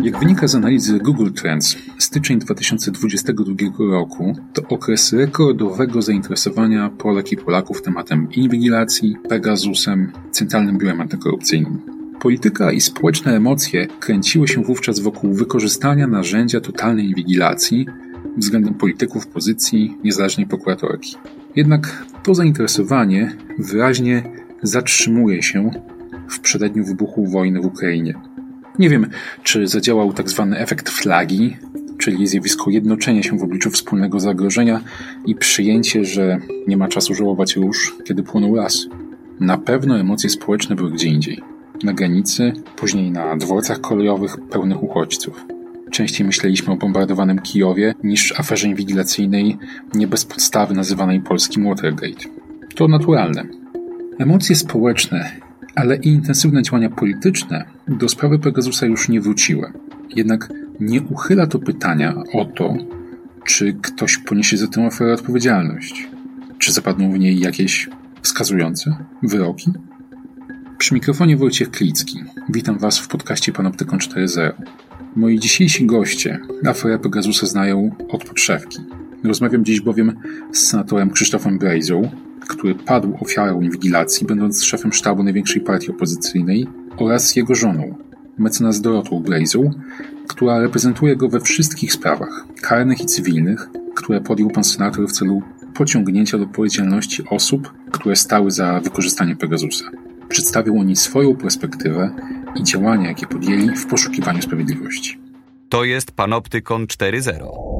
Jak wynika z analizy Google Trends, styczeń 2022 roku to okres rekordowego zainteresowania Polek i Polaków tematem inwigilacji, Pegasusem, Centralnym Biurem Antykorupcyjnym. Polityka i społeczne emocje kręciły się wówczas wokół wykorzystania narzędzia totalnej inwigilacji względem polityków pozycji niezależnej prokuratorki. Jednak to zainteresowanie wyraźnie zatrzymuje się w przededniu wybuchu wojny w Ukrainie. Nie wiem, czy zadziałał tak zwany efekt flagi, czyli zjawisko jednoczenia się w obliczu wspólnego zagrożenia i przyjęcie, że nie ma czasu żałować róż, kiedy płonął las. Na pewno emocje społeczne były gdzie indziej. Na granicy, później na dworcach kolejowych pełnych uchodźców. Częściej myśleliśmy o bombardowanym Kijowie niż aferze inwigilacyjnej nie bez podstawy nazywanej polskim Watergate. To naturalne. Emocje społeczne ale intensywne działania polityczne do sprawy Pegasusa już nie wróciły. Jednak nie uchyla to pytania o to, czy ktoś poniesie za tę aferę odpowiedzialność. Czy zapadną w niej jakieś wskazujące wyroki? Przy mikrofonie Wojciech Klicki. Witam Was w podcaście Panoptykon 4.0. Moi dzisiejsi goście aferę Pegasusa znają od podszewki. Rozmawiam dziś bowiem z senatorem Krzysztofem Brejzą, który padł ofiarą inwigilacji, będąc szefem sztabu największej partii opozycyjnej, oraz jego żoną, mecenas Dorotą Brejzą, która reprezentuje go we wszystkich sprawach, karnych i cywilnych, które podjął pan senator w celu pociągnięcia do odpowiedzialności osób, które stały za wykorzystaniem Pegasusa. Przedstawił oni swoją perspektywę i działania, jakie podjęli w poszukiwaniu sprawiedliwości. To jest Panoptykon 4.0.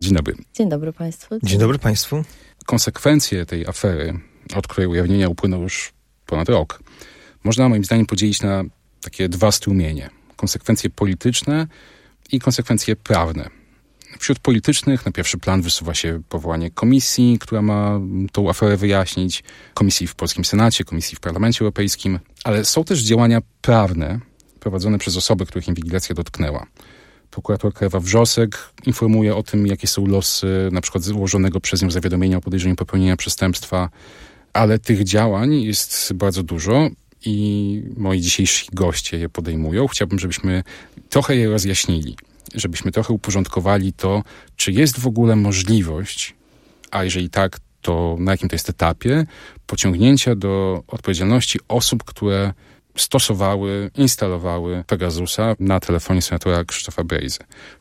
Dzień dobry. Dzień dobry Państwu. Dzień dobry Państwu konsekwencje tej afery, od której ujawnienia upłynął już ponad rok, można moim zdaniem podzielić na takie dwa strumienie. Konsekwencje polityczne i konsekwencje prawne. Wśród politycznych na pierwszy plan wysuwa się powołanie komisji, która ma tą aferę wyjaśnić, komisji w polskim Senacie, komisji w Parlamencie Europejskim, ale są też działania prawne prowadzone przez osoby, których inwigilacja dotknęła prokuratorka Ewa Wrzosek informuje o tym, jakie są losy na przykład złożonego przez nią zawiadomienia o podejrzeniu popełnienia przestępstwa, ale tych działań jest bardzo dużo i moi dzisiejsi goście je podejmują. Chciałbym, żebyśmy trochę je rozjaśnili, żebyśmy trochę uporządkowali to, czy jest w ogóle możliwość, a jeżeli tak, to na jakim to jest etapie, pociągnięcia do odpowiedzialności osób, które stosowały, instalowały Pegasusa na telefonie senatora Krzysztofa Brejzy.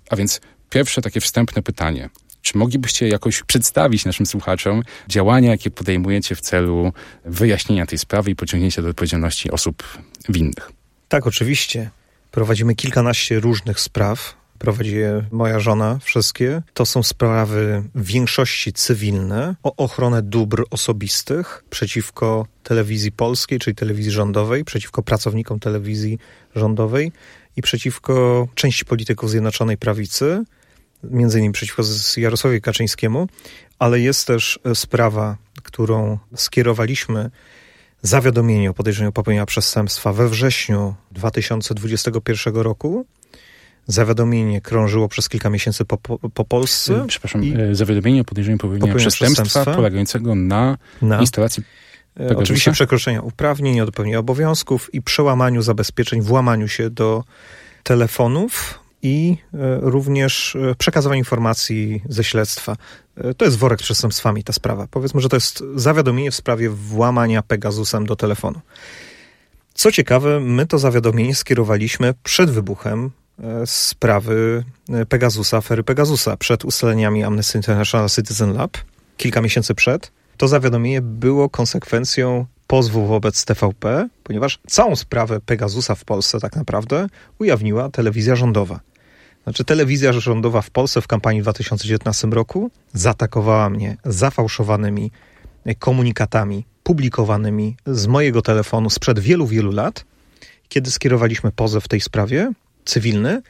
A więc pierwsze takie wstępne pytanie. Czy moglibyście jakoś przedstawić naszym słuchaczom działania, jakie podejmujecie w celu wyjaśnienia tej sprawy i pociągnięcia do odpowiedzialności osób winnych? Tak, oczywiście. Prowadzimy kilkanaście różnych spraw prowadzi je moja żona, wszystkie. To są sprawy w większości cywilne o ochronę dóbr osobistych przeciwko telewizji polskiej, czyli telewizji rządowej, przeciwko pracownikom telewizji rządowej i przeciwko części polityków Zjednoczonej Prawicy, między innymi przeciwko Jarosławowi Kaczyńskiemu, ale jest też sprawa, którą skierowaliśmy zawiadomienie o podejrzeniu popełnienia przestępstwa we wrześniu 2021 roku Zawiadomienie krążyło przez kilka miesięcy po, po, po Polsce. E, przepraszam, i... E, zawiadomienie o podejrzeniu popełnienia przestępstwa, przestępstwa polegającego na, na instalacji Pegasusa? Oczywiście przekroczenia uprawnień, niedopełnienia obowiązków i przełamaniu zabezpieczeń, włamaniu się do telefonów i e, również przekazywanie informacji ze śledztwa. To jest worek z przestępstwami ta sprawa. Powiedzmy, że to jest zawiadomienie w sprawie włamania Pegasusem do telefonu. Co ciekawe, my to zawiadomienie skierowaliśmy przed wybuchem E, sprawy e, Pegasusa, afery Pegasusa przed ustaleniami Amnesty International Citizen Lab, kilka miesięcy przed. To zawiadomienie było konsekwencją pozwu wobec TVP, ponieważ całą sprawę Pegasusa w Polsce tak naprawdę ujawniła telewizja rządowa. Znaczy, telewizja rządowa w Polsce w kampanii w 2019 roku zaatakowała mnie zafałszowanymi komunikatami publikowanymi z mojego telefonu sprzed wielu, wielu lat. Kiedy skierowaliśmy pozew w tej sprawie, cywilny.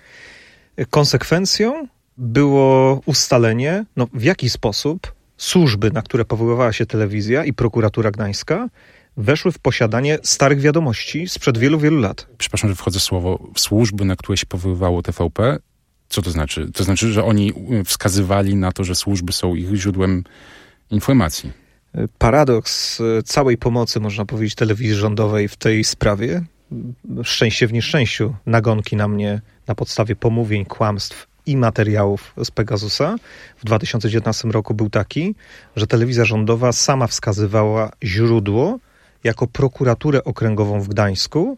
Konsekwencją było ustalenie, no, w jaki sposób służby, na które powoływała się telewizja i prokuratura gdańska, weszły w posiadanie starych wiadomości sprzed wielu, wielu lat. Przepraszam, że wchodzę w słowo. Służby, na które się powoływało TVP, co to znaczy? To znaczy, że oni wskazywali na to, że służby są ich źródłem informacji. Paradoks całej pomocy, można powiedzieć, telewizji rządowej w tej sprawie szczęście w nieszczęściu nagonki na mnie na podstawie pomówień, kłamstw i materiałów z Pegasusa w 2019 roku był taki, że telewizja rządowa sama wskazywała źródło jako prokuraturę okręgową w Gdańsku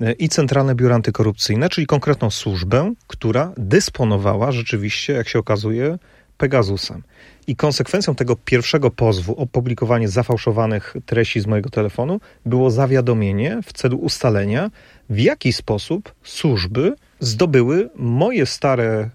e, i Centralne Biuro Antykorupcyjne, czyli konkretną służbę, która dysponowała rzeczywiście, jak się okazuje, Pegasusem. I konsekwencją tego pierwszego pozwu o publikowanie zafałszowanych treści z mojego telefonu było zawiadomienie w celu ustalenia, w jaki sposób służby zdobyły moje stare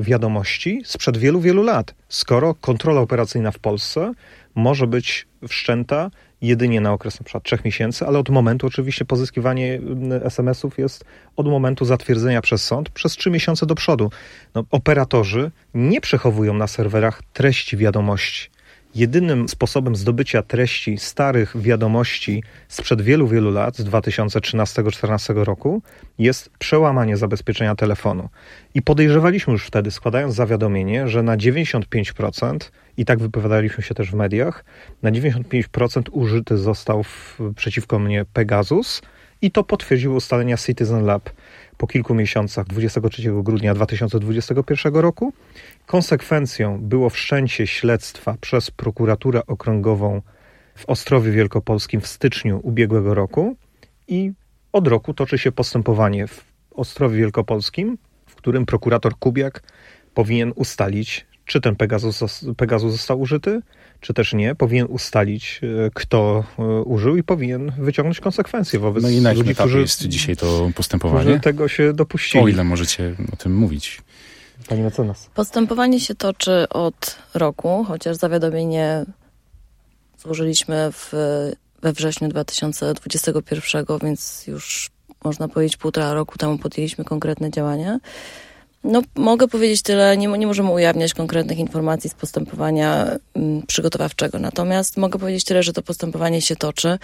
wiadomości sprzed wielu, wielu lat. Skoro kontrola operacyjna w Polsce może być wszczęta jedynie na okres przykład trzech miesięcy, ale od momentu oczywiście pozyskiwanie SMS-ów jest od momentu zatwierdzenia przez sąd przez trzy miesiące do przodu. No, operatorzy nie przechowują na serwerach treści wiadomości. Jedynym sposobem zdobycia treści starych wiadomości sprzed wielu, wielu lat, z 2013-2014 roku, jest przełamanie zabezpieczenia telefonu. I podejrzewaliśmy już wtedy, składając zawiadomienie, że na 95%, i tak wypowiadaliśmy się też w mediach, na 95% użyty został w, przeciwko mnie Pegasus, i to potwierdziły ustalenia Citizen Lab po kilku miesiącach, 23 grudnia 2021 roku. Konsekwencją było wszczęcie śledztwa przez prokuraturę okręgową w Ostrowie Wielkopolskim w styczniu ubiegłego roku i od roku toczy się postępowanie w Ostrowie Wielkopolskim, w którym prokurator Kubiak powinien ustalić, czy ten Pegasus, Pegasus został użyty, czy też nie. Powinien ustalić, e, kto e, użył i powinien wyciągnąć konsekwencje wobec no i na ludzi, którzy jest dzisiaj to postępowanie? tego się dopuścili. O ile możecie o tym mówić? Pani mecenas. Postępowanie się toczy od roku, chociaż zawiadomienie złożyliśmy w, we wrześniu 2021, więc już można powiedzieć półtora roku temu podjęliśmy konkretne działania. No, mogę powiedzieć tyle, nie, nie możemy ujawniać konkretnych informacji z postępowania mm, przygotowawczego. Natomiast mogę powiedzieć tyle, że to postępowanie się toczy.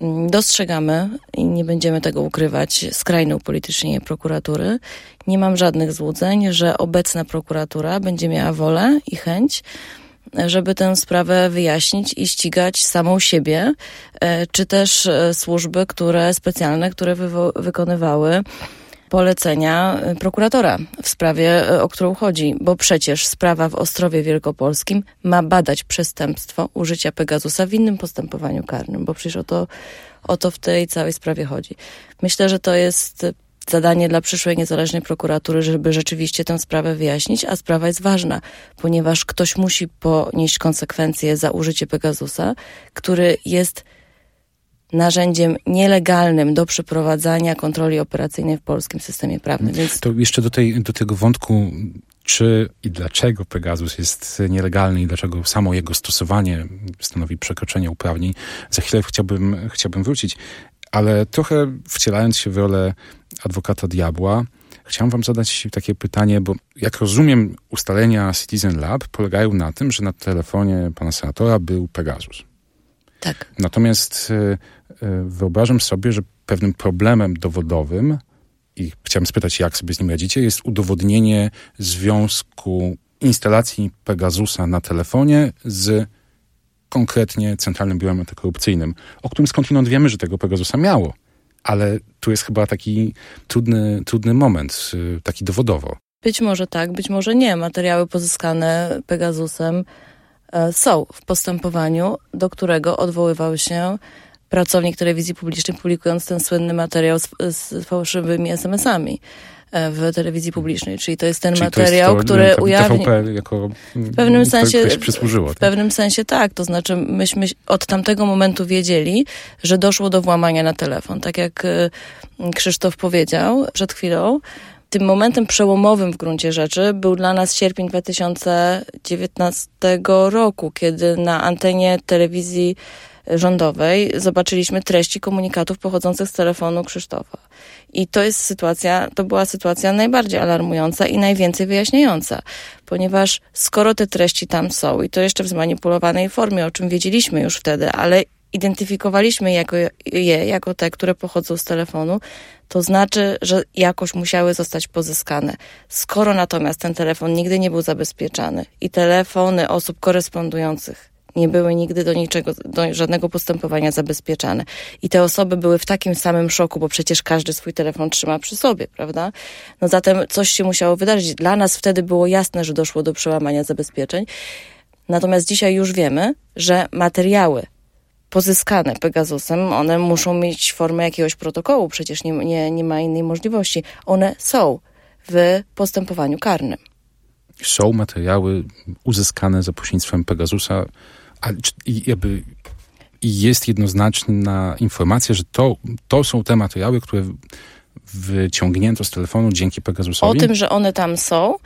Mm, dostrzegamy i nie będziemy tego ukrywać skrajne upolitycznienie prokuratury. Nie mam żadnych złudzeń, że obecna prokuratura będzie miała wolę i chęć, żeby tę sprawę wyjaśnić i ścigać samą siebie, e, czy też e, służby, które specjalne, które wykonywały polecenia y, prokuratora w sprawie, y, o którą chodzi, bo przecież sprawa w Ostrowie Wielkopolskim ma badać przestępstwo użycia Pegasusa w innym postępowaniu karnym, bo przecież o to, o to w tej całej sprawie chodzi. Myślę, że to jest zadanie dla przyszłej niezależnej prokuratury, żeby rzeczywiście tę sprawę wyjaśnić, a sprawa jest ważna, ponieważ ktoś musi ponieść konsekwencje za użycie Pegasusa, który jest narzędziem nielegalnym do przeprowadzania kontroli operacyjnej w polskim systemie prawnym. Więc... To jeszcze do, tej, do tego wątku, czy i dlaczego Pegasus jest nielegalny i dlaczego samo jego stosowanie stanowi przekroczenie uprawnień, za chwilę chciałbym, chciałbym wrócić. Ale trochę wcielając się w rolę adwokata diabła, chciałem wam zadać takie pytanie, bo jak rozumiem ustalenia Citizen Lab polegają na tym, że na telefonie pana senatora był Pegasus. Tak. Natomiast e, e, wyobrażam sobie, że pewnym problemem dowodowym, i chciałem spytać, jak sobie z nim radzicie, jest udowodnienie związku instalacji Pegasusa na telefonie z konkretnie Centralnym Biurem Antykorupcyjnym, o którym skądinąd wiemy, że tego Pegasusa miało. Ale tu jest chyba taki trudny, trudny moment, e, taki dowodowo. Być może tak, być może nie. Materiały pozyskane Pegasusem są w postępowaniu, do którego odwoływał się pracownik telewizji publicznej, publikując ten słynny materiał z, z fałszywymi SMS-ami e, w telewizji publicznej. Czyli to jest ten Czyli materiał, jest to, który ujawni... jako w pewnym sensie przysłużyło. W tak? pewnym sensie tak. To znaczy myśmy od tamtego momentu wiedzieli, że doszło do włamania na telefon. Tak jak e, Krzysztof powiedział przed chwilą, tym momentem przełomowym w gruncie rzeczy był dla nas sierpień 2019 roku, kiedy na antenie telewizji rządowej zobaczyliśmy treści komunikatów pochodzących z telefonu Krzysztofa. I to jest sytuacja, to była sytuacja najbardziej alarmująca i najwięcej wyjaśniająca, ponieważ skoro te treści tam są i to jeszcze w zmanipulowanej formie, o czym wiedzieliśmy już wtedy, ale identyfikowaliśmy jako, je jako te, które pochodzą z telefonu, to znaczy, że jakoś musiały zostać pozyskane. Skoro natomiast ten telefon nigdy nie był zabezpieczany i telefony osób korespondujących nie były nigdy do niczego, do żadnego postępowania zabezpieczane. I te osoby były w takim samym szoku, bo przecież każdy swój telefon trzyma przy sobie, prawda? No zatem coś się musiało wydarzyć. Dla nas wtedy było jasne, że doszło do przełamania zabezpieczeń. Natomiast dzisiaj już wiemy, że materiały pozyskane Pegasusem, one muszą mieć formę jakiegoś protokołu, przecież nie, nie, nie ma innej możliwości. One są w postępowaniu karnym. Są materiały uzyskane za pośrednictwem Pegasusa, a jakby jest jednoznaczna informacja, że to, to są te materiały, które wyciągnięto z telefonu dzięki Pegasusowi? O tym, że one tam są,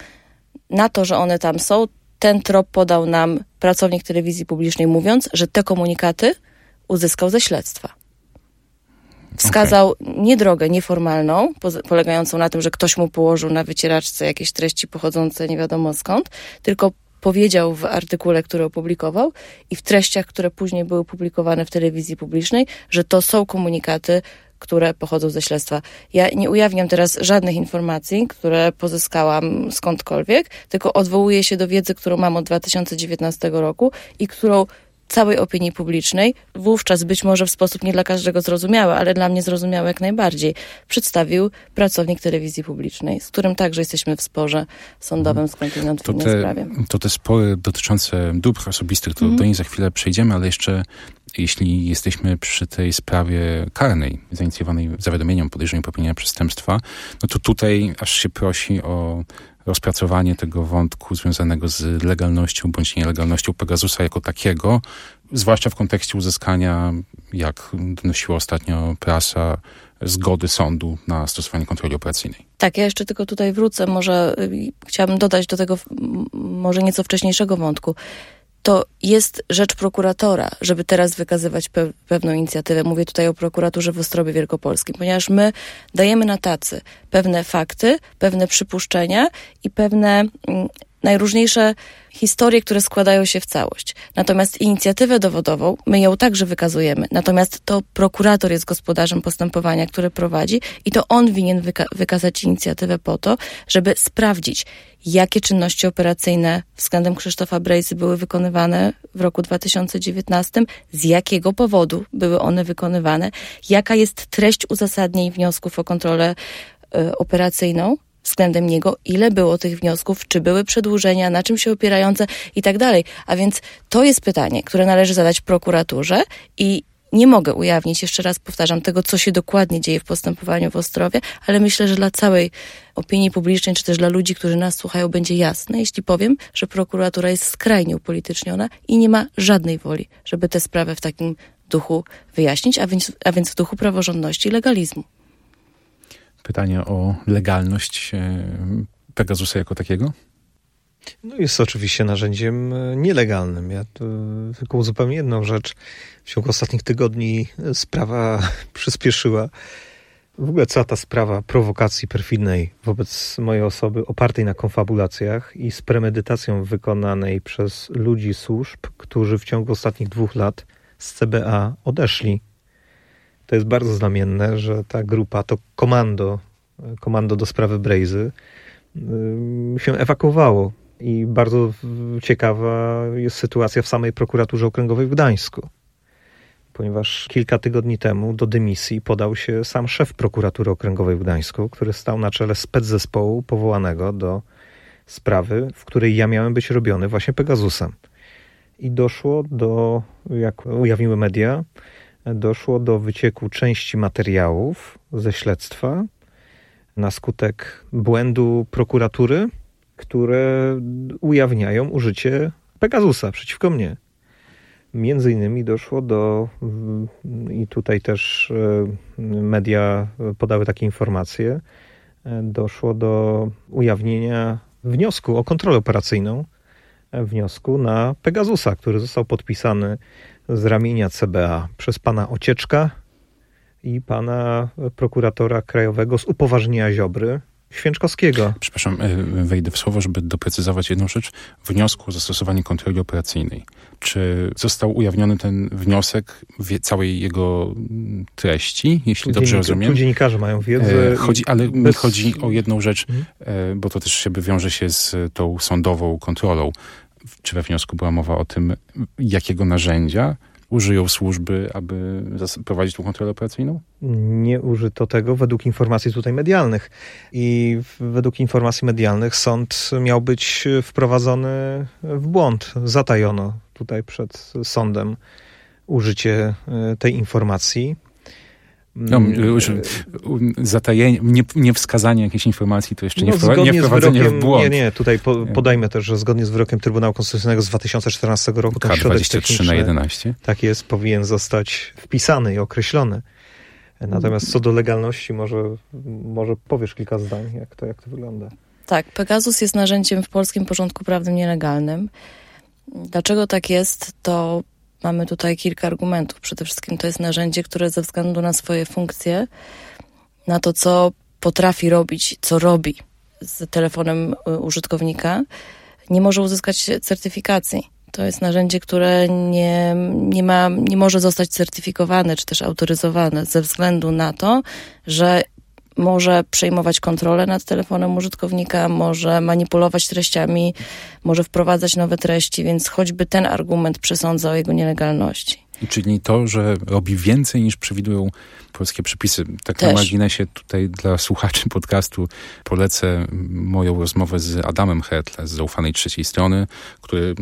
na to, że one tam są, ten trop podał nam pracownik telewizji publicznej, mówiąc, że te komunikaty uzyskał ze śledztwa. Wskazał okay. nie drogę nieformalną, polegającą na tym, że ktoś mu położył na wycieraczce jakieś treści pochodzące nie wiadomo skąd, tylko powiedział w artykule, który opublikował i w treściach, które później były publikowane w telewizji publicznej, że to są komunikaty, które pochodzą ze śledztwa. Ja nie ujawniam teraz żadnych informacji, które pozyskałam skądkolwiek, tylko odwołuję się do wiedzy, którą mam od 2019 roku i którą całej opinii publicznej, wówczas być może w sposób nie dla każdego zrozumiały, ale dla mnie zrozumiały jak najbardziej, przedstawił pracownik telewizji publicznej, z którym także jesteśmy w sporze sądowym skądinąd w te, sprawie. To te spory dotyczące dóbr osobistych, to mm. do nich za chwilę przejdziemy, ale jeszcze jeśli jesteśmy przy tej sprawie karnej, zainicjowanej zawiadomieniem podejrzeniem popełnienia przestępstwa, no to tutaj aż się prosi o rozpracowanie tego wątku związanego z legalnością bądź nielegalnością Pegasusa jako takiego, zwłaszcza w kontekście uzyskania, jak donosiła ostatnio prasa, zgody sądu na stosowanie kontroli operacyjnej. Tak, ja jeszcze tylko tutaj wrócę. Może y, chciałabym dodać do tego może nieco wcześniejszego wątku to jest rzecz prokuratora, żeby teraz wykazywać pe pewną inicjatywę. Mówię tutaj o prokuraturze w Ostrowie Wielkopolskim, ponieważ my dajemy na tacy pewne fakty, pewne przypuszczenia i pewne mm, najróżniejsze historie, które składają się w całość. Natomiast inicjatywę dowodową, my ją także wykazujemy. Natomiast to prokurator jest gospodarzem postępowania, które prowadzi i to on winien wyka wykazać inicjatywę po to, żeby sprawdzić, jakie czynności operacyjne względem Krzysztofa Brejzy były wykonywane w roku 2019, z jakiego powodu były one wykonywane, jaka jest treść uzasadnień wniosków o kontrolę y, operacyjną, względem niego, ile było tych wniosków, czy były przedłużenia, na czym się opierające i tak dalej. A więc to jest pytanie, które należy zadać prokuraturze i nie mogę ujawnić, jeszcze raz powtarzam, tego, co się dokładnie dzieje w postępowaniu w Ostrowie, ale myślę, że dla całej opinii publicznej, czy też dla ludzi, którzy nas słuchają, będzie jasne, jeśli powiem, że prokuratura jest skrajnie upolityczniona i nie ma żadnej woli, żeby tę sprawę w takim duchu wyjaśnić, a więc, a więc w duchu praworządności i legalizmu pytanie o legalność e, Pegasusa jako takiego? No jest oczywiście narzędziem e, nielegalnym. Ja tylko zupełnie jedną rzecz. W ciągu ostatnich tygodni sprawa przyspieszyła. W ogóle cała ta sprawa prowokacji perfidnej wobec mojej osoby, opartej na konfabulacjach i z premedytacją wykonanej przez ludzi służb, którzy w ciągu ostatnich dwóch lat z CBA odeszli to jest bardzo znamienne, że ta grupa, to komando, komando do sprawy Brejzy się ewakuowało. I bardzo ciekawa jest sytuacja w samej prokuraturze okręgowej w Gdańsku. Ponieważ kilka tygodni temu do dymisji podał się sam szef prokuratury okręgowej w Gdańsku, który stał na czele spецzespołu powołanego do sprawy, w której ja miałem być robiony właśnie Pegasusem. I doszło do, jak ujawniły media, doszło do wycieku części materiałów ze śledztwa na skutek błędu prokuratury, które ujawniają użycie Pegasusa przeciwko mnie. Między innymi doszło do, i tutaj też e, media podały takie informacje, e, doszło do ujawnienia wniosku o kontrolę operacyjną, e, wniosku na Pegasusa, który został podpisany z ramienia CBA przez pana Ocieczka i pana prokuratora krajowego z upoważnienia Ziobry, Święczkowskiego. Przepraszam, e, wejdę w słowo, żeby doprecyzować jedną rzecz. Wniosku o zastosowanie kontroli operacyjnej. Czy został ujawniony ten wniosek w całej jego treści, jeśli dobrze rozumiem? Tu dziennikarze mają wiedzę. E, chodzi, ale bez... chodzi o jedną rzecz, mhm. E, bo to też jakby wiąże się z tą sądową kontrolą Czy we wniosku była mowa o tym, jakiego narzędzia użyją służby, aby prowadzić tą kontrolę operacyjną? Nie użyto tego według informacji tutaj medialnych. I według informacji medialnych sąd miał być wprowadzony w błąd. Zatajono tutaj przed sądem użycie e, tej informacji. No, mm. zatajenie, nie, nie wskazanie jakiejś informacji to jeszcze nie, no, nie wprowadzenie wyrokiem, w błąd. Nie, nie, tutaj po, podajmy też, że zgodnie z wyrokiem Trybunału Konstytucyjnego z 2014 roku ten środek 23 na 11. Tak jest, powinien zostać wpisany i określony. Natomiast co do legalności, może, może powiesz kilka zdań, jak to, jak to wygląda. Tak, Pegasus jest narzędziem w polskim porządku prawnym nielegalnym. Dlaczego tak jest, to Mamy tutaj kilka argumentów. Przede wszystkim to jest narzędzie, które ze względu na swoje funkcje, na to, co potrafi robić, co robi z telefonem y, użytkownika, nie może uzyskać certyfikacji. To jest narzędzie, które nie, nie, ma, nie może zostać certyfikowane czy też autoryzowane ze względu na to, że może przejmować kontrolę nad telefonem użytkownika, może manipulować treściami, może wprowadzać nowe treści, więc choćby ten argument przesądza o jego nielegalności. Czyli to, że robi więcej niż przewidują polskie przepisy. Tak Też. na marginesie tutaj dla słuchaczy podcastu polecę moją rozmowę z Adamem Hertle z zaufanej trzeciej strony, który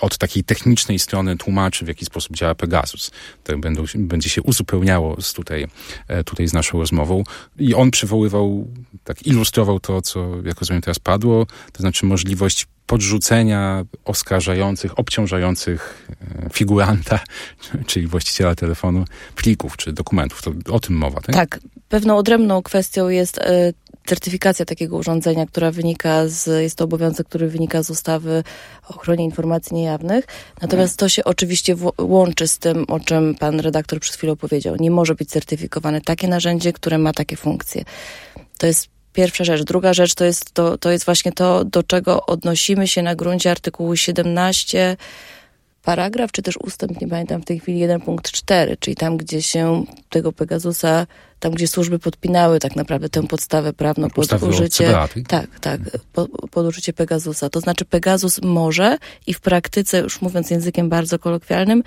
od takiej technicznej strony tłumaczy, w jaki sposób działa Pegasus. To będą, będzie się uzupełniało z tutaj, e, tutaj z naszą rozmową. I on przywoływał, tak ilustrował to, co, jak rozumiem, teraz padło, to znaczy możliwość podrzucenia oskarżających, obciążających e, figuranta, czyli właściciela telefonu, plików czy dokumentów. To o tym mowa, tak? Tak. Pewną odrębną kwestią jest e, certyfikacja takiego urządzenia, która wynika z, jest to obowiązek, który wynika z ustawy o ochronie informacji niejawnych. Natomiast to się oczywiście łączy z tym, o czym pan redaktor przed chwilą powiedział. Nie może być certyfikowane takie narzędzie, które ma takie funkcje. To jest pierwsza rzecz. Druga rzecz to jest, to, to jest właśnie to, do czego odnosimy się na gruncie artykułu 17 paragraf, czy też ustęp, nie pamiętam w tej chwili, 1.4, czyli tam, gdzie się tego Pegasusa, tam, gdzie służby podpinały tak naprawdę tę podstawę prawną pod użycie... Tak, tak, pod, pod użycie Pegasusa. To znaczy Pegasus może i w praktyce, już mówiąc językiem bardzo kolokwialnym,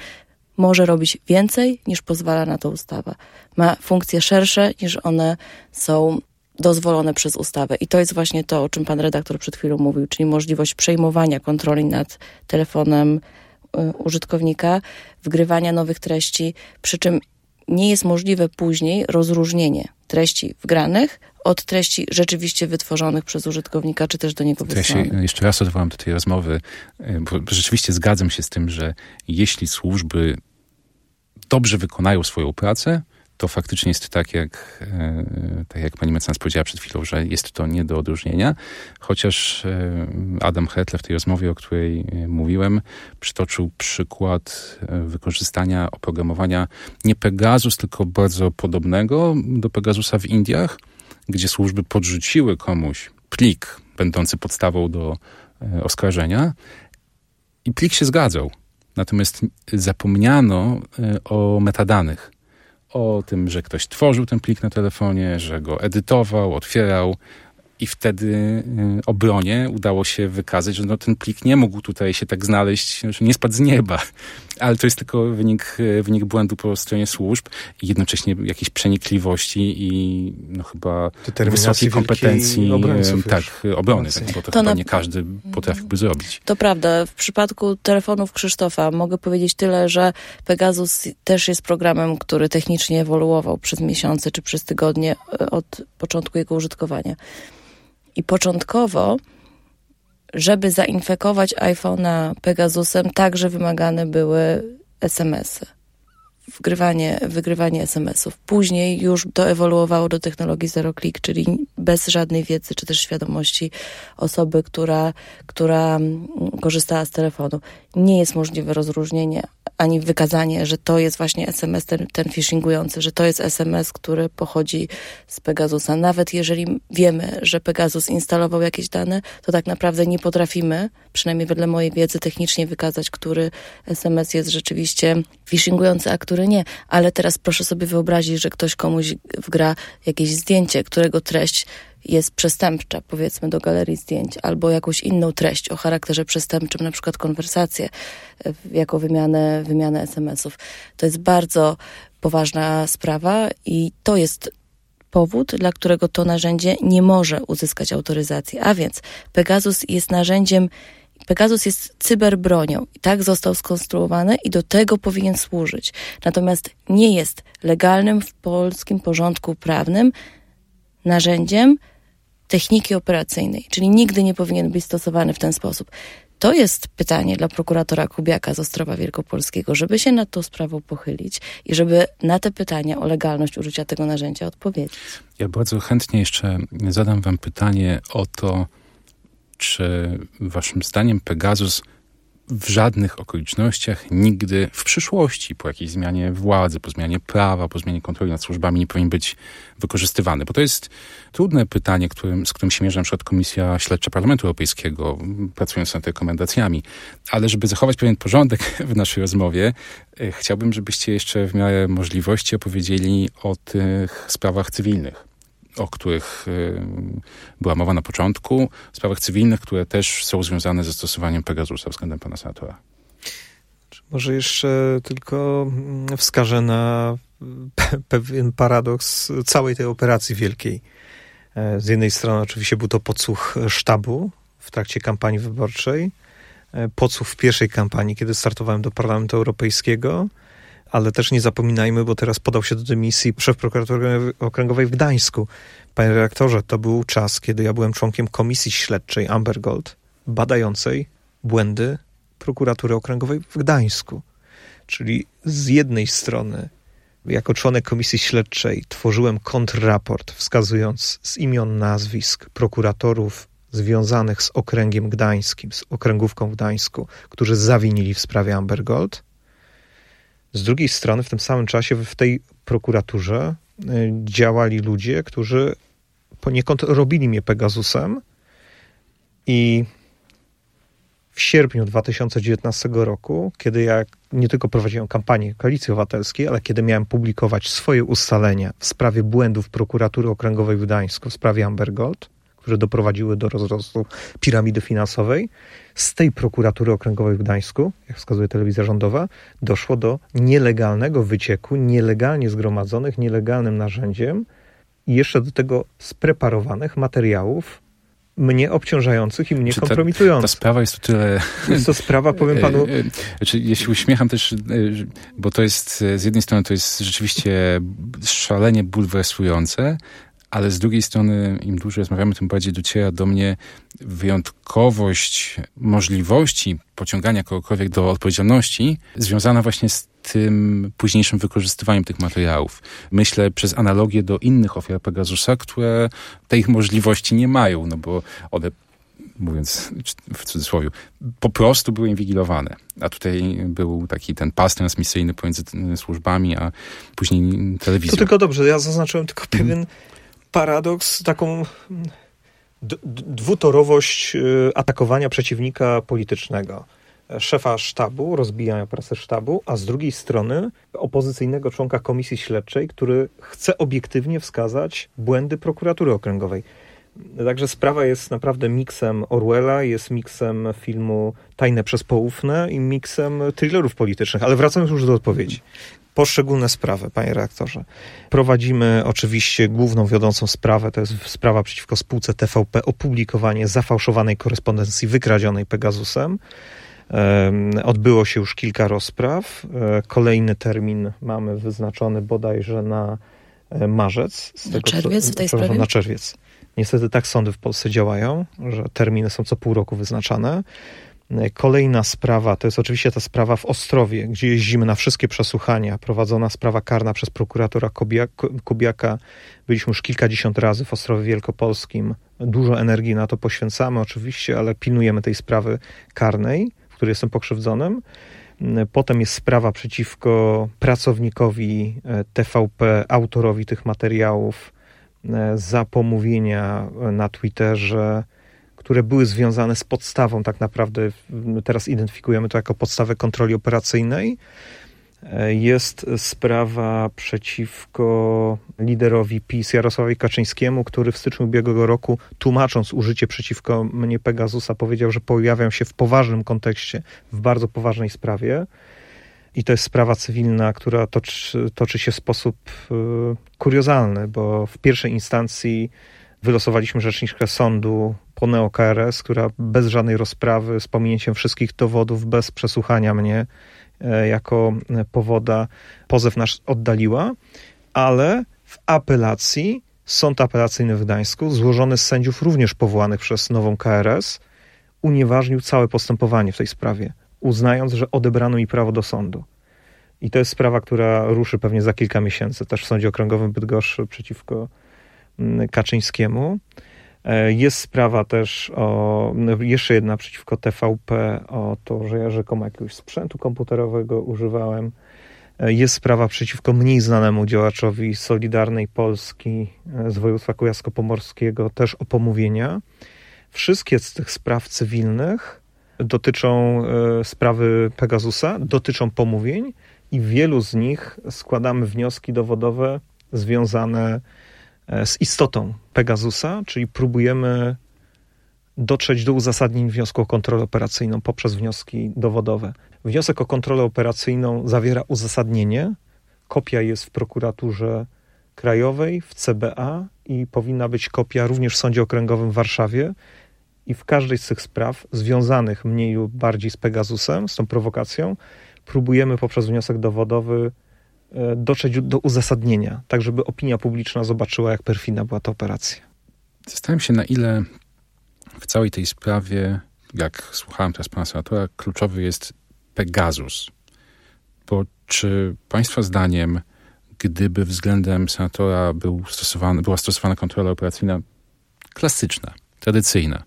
może robić więcej niż pozwala na to ustawa. Ma funkcje szersze niż one są dozwolone przez ustawę. I to jest właśnie to, o czym pan redaktor przed chwilą mówił, czyli możliwość przejmowania kontroli nad telefonem użytkownika, wgrywania nowych treści, przy czym nie jest możliwe później rozróżnienie treści wgranych od treści rzeczywiście wytworzonych przez użytkownika, czy też do niego wysłanych. Ja jeszcze raz odwołam do tej rozmowy, y, bo rzeczywiście zgadzam się z tym, że jeśli służby dobrze wykonają swoją pracę, to faktycznie jest tak jak, e, tak jak pani mecenas powiedziała przed chwilą, że jest to nie do odróżnienia, chociaż e, Adam Hetle w tej rozmowie, o której e, mówiłem, przytoczył przykład wykorzystania oprogramowania nie Pegasus, tylko bardzo podobnego do Pegasusa w Indiach, gdzie służby podrzuciły komuś plik będący podstawą do oskarżenia i plik się zgadzał. Natomiast zapomniano o metadanych o tym, że ktoś tworzył ten plik na telefonie, że go edytował, otwierał, i wtedy y, obronie udało się wykazać, że no, ten plik nie mógł tutaj się tak znaleźć, że nie spadł z nieba. Ale to jest tylko wynik, y, wynik błędu po stronie służb i jednocześnie jakiejś przenikliwości i no, chyba wysokiej kompetencji y, tak, obrony, tak, bo to, to chyba na... nie każdy potrafiłby zrobić. To prawda. W przypadku telefonów Krzysztofa mogę powiedzieć tyle, że Pegasus też jest programem, który technicznie ewoluował przez miesiące czy przez tygodnie od początku jego użytkowania. I początkowo, żeby zainfekować iPhone'a Pegasusem, także wymagane były SMS-y. Wgrywanie, wygrywanie SMS-ów. Później już to ewoluowało do technologii zero click, czyli bez żadnej wiedzy czy też świadomości osoby, która, która mm, korzystała z telefonu. Nie jest możliwe rozróżnienie ani wykazanie, że to jest właśnie SMS, ten, ten phishingujący, że to jest SMS, który pochodzi z Pegasusa. Nawet jeżeli wiemy, że Pegasus instalował jakieś dane, to tak naprawdę nie potrafimy, przynajmniej wedle mojej wiedzy, technicznie wykazać, który SMS jest rzeczywiście phishingujący, a który nie. Ale teraz proszę sobie wyobrazić, że ktoś komuś wgra jakieś zdjęcie, którego treść jest przestępcza, powiedzmy do galerii zdjęć, albo jakąś inną treść o charakterze przestępczym, na przykład konwersację jako wymianę, wymianę SMS-ów. To jest bardzo poważna sprawa i to jest powód, dla którego to narzędzie nie może uzyskać autoryzacji. A więc Pegasus jest narzędziem, Pegasus jest cyberbronią. I tak został skonstruowany i do tego powinien służyć. Natomiast nie jest legalnym w polskim porządku prawnym narzędziem techniki operacyjnej, czyli nigdy nie powinien być stosowany w ten sposób. To jest pytanie dla prokuratora Kubiaka z Ostrowa Wielkopolskiego, żeby się nad tą sprawą pochylić i żeby na te pytania o legalność użycia tego narzędzia odpowiedzieć. Ja bardzo chętnie jeszcze zadam wam pytanie o to, czy waszym zdaniem Pegasus w żadnych okolicznościach nigdy w przyszłości, po jakiejś zmianie władzy, po zmianie prawa, po zmianie kontroli nad służbami nie powinien być wykorzystywany. Bo to jest trudne pytanie, którym, z którym się mierzy na przykład Komisja Śledcza Parlamentu Europejskiego, pracując nad rekomendacjami. Ale żeby zachować pewien porządek w naszej rozmowie, e, chciałbym, żebyście jeszcze w miarę możliwości opowiedzieli o tych sprawach cywilnych o których y, była mowa na początku, sprawach cywilnych, które też są związane ze stosowaniem Pegasusa względem pana senatora. Może jeszcze tylko wskażę na pewien paradoks całej tej operacji wielkiej. E, z jednej strony oczywiście był to podsłuch sztabu w trakcie kampanii wyborczej, e, podsłuch w pierwszej kampanii, kiedy startowałem do Parlamentu Europejskiego, ale też nie zapominajmy, bo teraz podał się do dymisji szef prokuratury okręgowej w Gdańsku. Panie redaktorze, to był czas, kiedy ja byłem członkiem komisji śledczej Amber Gold, badającej błędy prokuratury okręgowej w Gdańsku. Czyli z jednej strony, jako członek komisji śledczej, tworzyłem kontrraport wskazując z imion, nazwisk prokuratorów związanych z okręgiem gdańskim, z okręgówką w Gdańsku, którzy zawinili w sprawie Amber Gold. Z drugiej strony, w tym samym czasie w tej prokuraturze y, działali ludzie, którzy poniekąd robili mnie Pegasusem i w sierpniu 2019 roku, kiedy ja nie tylko prowadziłem kampanię Koalicji Obywatelskiej, ale kiedy miałem publikować swoje ustalenia w sprawie błędów prokuratury okręgowej w Gdańsku, w sprawie Amber Gold, które doprowadziły do rozrostu piramidy finansowej, z tej prokuratury okręgowej w Gdańsku, jak wskazuje telewizja rządowa, doszło do nielegalnego wycieku, nielegalnie zgromadzonych, nielegalnym narzędziem i jeszcze do tego spreparowanych materiałów mnie obciążających i mnie kompromitujących. Ta, ta, sprawa jest o tyle... Jest to sprawa, powiem panu... E, e, znaczy, ja się uśmiecham też, e, bo to jest, z jednej strony to jest rzeczywiście szalenie bulwersujące, ale z drugiej strony, im dłużej rozmawiamy, tym bardziej dociera do mnie wyjątkowość możliwości pociągania kogokolwiek do odpowiedzialności, związana właśnie z tym późniejszym wykorzystywaniem tych materiałów. Myślę przez analogię do innych ofiar Pegasusa, które tej możliwości nie mają, no bo one mówiąc w cudzysłowie, po prostu były inwigilowane. A tutaj był taki ten pas transmisyjny pomiędzy służbami, a później telewizją. To tylko dobrze, ja zaznaczyłem tylko pewien paradoks, taką dwutorowość y, atakowania przeciwnika politycznego. Szefa sztabu, rozbijania prasy sztabu, a z drugiej strony opozycyjnego członka komisji śledczej, który chce obiektywnie wskazać błędy prokuratury okręgowej. Także sprawa jest naprawdę miksem Orwella, jest miksem filmu Tajne przez poufne i miksem thrillerów politycznych. Ale wracając już do odpowiedzi poszczególne sprawy, panie reaktorze. Prowadzimy oczywiście główną wiodącą sprawę, to jest sprawa przeciwko spółce TVP, opublikowanie zafałszowanej korespondencji wykradzionej Pegasusem. Odbyło się już kilka rozpraw. E, kolejny termin mamy wyznaczony bodajże na e, marzec. Z na czerwiec w tej sprawie? Na czerwiec. Niestety tak sądy w Polsce działają, że terminy są co pół roku wyznaczane. Kolejna sprawa to jest oczywiście ta sprawa w Ostrowie, gdzie jeździmy na wszystkie przesłuchania. Prowadzona sprawa karna przez prokuratora Kubiaka. Byliśmy już kilkadziesiąt razy w Ostrowie Wielkopolskim. Dużo energii na to poświęcamy oczywiście, ale pilnujemy tej sprawy karnej, w której jestem pokrzywdzonym. Potem jest sprawa przeciwko pracownikowi e, TVP, autorowi tych materiałów e, za pomówienia na Twitterze które były związane z podstawą, tak naprawdę teraz identyfikujemy to jako podstawę kontroli operacyjnej. Jest sprawa przeciwko liderowi PiS Jarosławowi Kaczyńskiemu, który w styczniu ubiegłego roku, tłumacząc użycie przeciwko mnie Pegasusa, powiedział, że pojawiam się w poważnym kontekście, w bardzo poważnej sprawie. I to jest sprawa cywilna, która toczy, toczy się w sposób y, kuriozalny, bo w pierwszej instancji wylosowaliśmy rzeczniczkę sądu po neo-KRS, która bez żadnej rozprawy, z pominięciem wszystkich dowodów, bez przesłuchania mnie e, jako powoda, pozew nasz oddaliła, ale w apelacji Sąd Apelacyjny w Gdańsku, złożony z sędziów również powołanych przez nową KRS, unieważnił całe postępowanie w tej sprawie, uznając, że odebrano mi prawo do sądu. I to jest sprawa, która ruszy pewnie za kilka miesięcy, też w Sądzie Okręgowym Bydgoszczy przeciwko Kaczyńskiemu. E, jest sprawa też o, no, jeszcze jedna przeciwko TVP, o to, że ja rzekomo jakiegoś sprzętu komputerowego używałem. E, jest sprawa przeciwko mniej znanemu działaczowi Solidarnej Polski e, z województwa kujawsko-pomorskiego, też o pomówienia. Wszystkie z tych spraw cywilnych dotyczą sprawy Pegasusa, dotyczą pomówień i w wielu z nich składamy wnioski dowodowe związane e, z istotą Pegasusa, czyli próbujemy dotrzeć do uzasadnień wniosku o kontrolę operacyjną poprzez wnioski dowodowe. Wniosek o kontrolę operacyjną zawiera uzasadnienie. Kopia jest w prokuraturze krajowej, w CBA i powinna być kopia również w Sądzie Okręgowym w Warszawie. I w każdej z tych spraw, związanych mniej lub bardziej z Pegasusem, z tą prowokacją, próbujemy poprzez wniosek dowodowy e, dotrzeć do uzasadnienia, tak żeby opinia publiczna zobaczyła, jak perfidna była ta operacja. Zastanawiam się, na ile w całej tej sprawie, jak słuchałem teraz pana senatora, kluczowy jest Pegasus. Bo czy państwa zdaniem, gdyby względem senatora był stosowany, była stosowana kontrola operacyjna klasyczna, tradycyjna,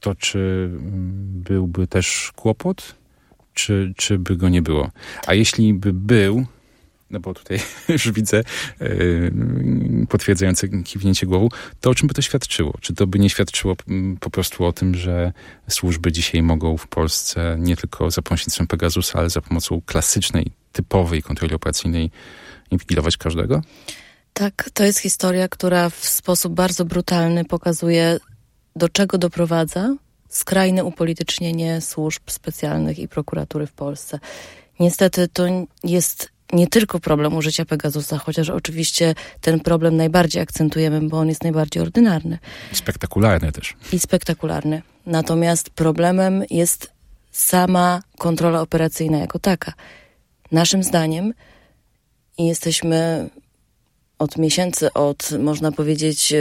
to czy byłby też kłopot czy, czy by go nie było. A jeśli by był, no bo tutaj już widzę yy, potwierdzające kiwnięcie głową, to o czym by to świadczyło? Czy to by nie świadczyło mm, po prostu o tym, że służby dzisiaj mogą w Polsce nie tylko za pośrednictwem Pegasusa, ale za pomocą klasycznej, typowej kontroli operacyjnej inwigilować każdego? Tak, to jest historia, która w sposób bardzo brutalny pokazuje, do czego doprowadza skrajne upolitycznienie służb specjalnych i prokuratury w Polsce. Niestety to jest nie tylko problem użycia Pegasusa, chociaż oczywiście ten problem najbardziej akcentujemy, bo on jest najbardziej ordynarny. Spektakularny też. I spektakularny. Natomiast problemem jest sama kontrola operacyjna jako taka. Naszym zdaniem i jesteśmy od miesięcy, od można powiedzieć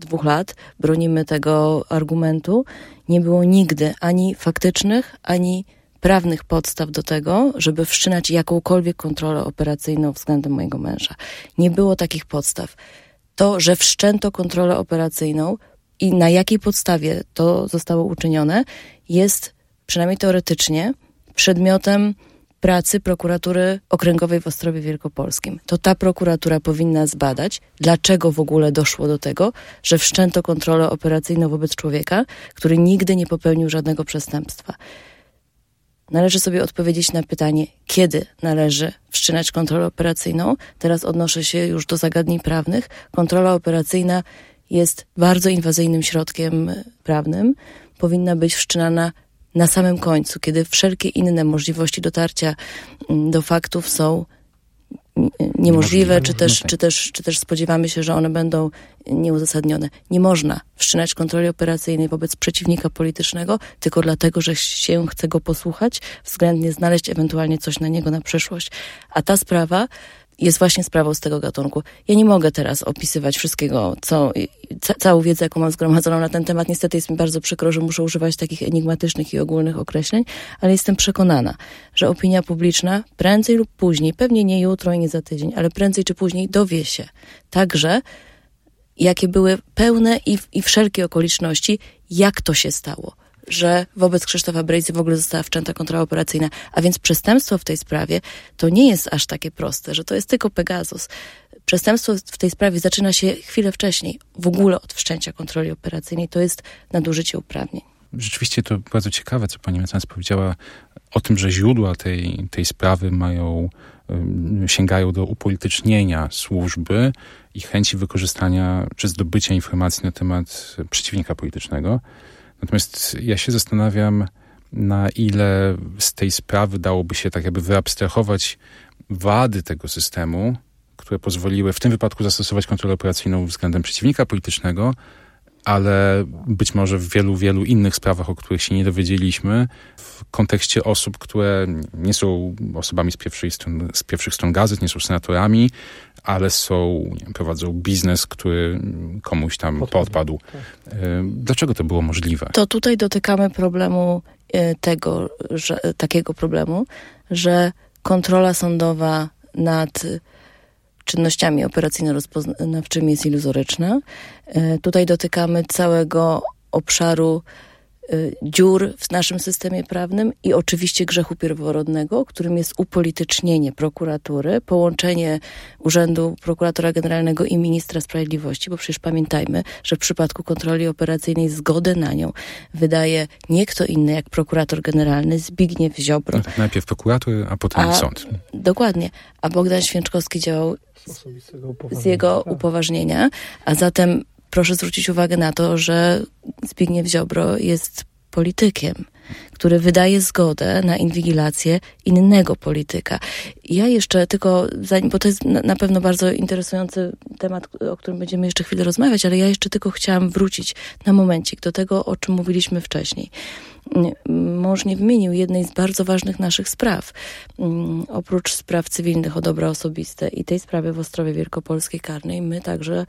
dwóch lat bronimy tego argumentu, nie było nigdy ani faktycznych, ani prawnych podstaw do tego, żeby wszczynać jakąkolwiek kontrolę operacyjną względem mojego męża. Nie było takich podstaw. To, że wszczęto kontrolę operacyjną i na jakiej podstawie to zostało uczynione, jest przynajmniej teoretycznie przedmiotem pracy prokuratury okręgowej w Ostrowie Wielkopolskim. To ta prokuratura powinna zbadać, dlaczego w ogóle doszło do tego, że wszczęto kontrolę operacyjną wobec człowieka, który nigdy nie popełnił żadnego przestępstwa. Należy sobie odpowiedzieć na pytanie, kiedy należy wszczynać kontrolę operacyjną. Teraz odnoszę się już do zagadnień prawnych. Kontrola operacyjna jest bardzo inwazyjnym środkiem prawnym. Powinna być wszczynana na samym końcu, kiedy wszelkie inne możliwości dotarcia mm, do faktów są niemożliwe, czy też, czy, też, czy też spodziewamy się, że one będą nieuzasadnione. Nie można wszczynać kontroli operacyjnej wobec przeciwnika politycznego tylko dlatego, że się chce go posłuchać, względnie znaleźć ewentualnie coś na niego na przyszłość. A ta sprawa jest właśnie sprawą z tego gatunku. Ja nie mogę teraz opisywać wszystkiego, co, ca, całą wiedzę, jaką mam zgromadzoną na ten temat. Niestety jest mi bardzo przykro, że muszę używać takich enigmatycznych i ogólnych określeń, ale jestem przekonana, że opinia publiczna prędzej lub później, pewnie nie jutro i nie za tydzień, ale prędzej czy później dowie się także, jakie były pełne i, i wszelkie okoliczności, jak to się stało że wobec Krzysztofa Brejzy w ogóle została wszczęta kontrola operacyjna, a więc przestępstwo w tej sprawie to nie jest aż takie proste, że to jest tylko Pegasus. Przestępstwo w tej sprawie zaczyna się chwilę wcześniej, w ogóle od wszczęcia kontroli operacyjnej. To jest nadużycie uprawnień. Rzeczywiście to bardzo ciekawe, co pani mecenas powiedziała o tym, że źródła tej, tej sprawy mają, sięgają do upolitycznienia służby i chęci wykorzystania czy zdobycia informacji na temat przeciwnika politycznego. Natomiast ja się zastanawiam, na ile z tej sprawy dałoby się tak jakby wyabstrahować wady tego systemu, które pozwoliły w tym wypadku zastosować kontrolę operacyjną względem przeciwnika politycznego, ale być może w wielu, wielu innych sprawach, o których się nie dowiedzieliśmy, w kontekście osób, które nie są osobami z, pierwszej z pierwszych stron gazet, nie są senatorami, ale są, nie, prowadzą biznes, który komuś tam podpadł. podpadł. Tak. Dlaczego to było możliwe? To tutaj dotykamy problemu e, tego, że, takiego problemu, że kontrola sądowa nad czynnościami operacyjno-rozpoznawczymi jest iluzoryczna. E, tutaj dotykamy całego obszaru e, dziur w naszym systemie prawnym i oczywiście grzechu pierworodnego, którym jest upolitycznienie prokuratury, połączenie Urzędu Prokuratora Generalnego i Ministra Sprawiedliwości, bo przecież pamiętajmy, że w przypadku kontroli operacyjnej zgodę na nią wydaje nie kto inny jak prokurator generalny Zbigniew Ziobro. No tak, najpierw prokurator, a potem a, sąd. Dokładnie. A Bogdan Święczkowski działał z jego tak. upoważnienia, a zatem proszę zwrócić uwagę na to, że Zbigniew Ziobro jest politykiem, który wydaje zgodę na inwigilację innego polityka. Ja jeszcze tylko, bo to jest na pewno bardzo interesujący temat, o którym będziemy jeszcze chwilę rozmawiać, ale ja jeszcze tylko chciałam wrócić na momencik do tego, o czym mówiliśmy wcześniej mąż nie wymienił jednej z bardzo ważnych naszych spraw. Mm, oprócz spraw cywilnych o dobra osobiste i tej sprawy w Ostrowie Wielkopolskiej Karnej, my także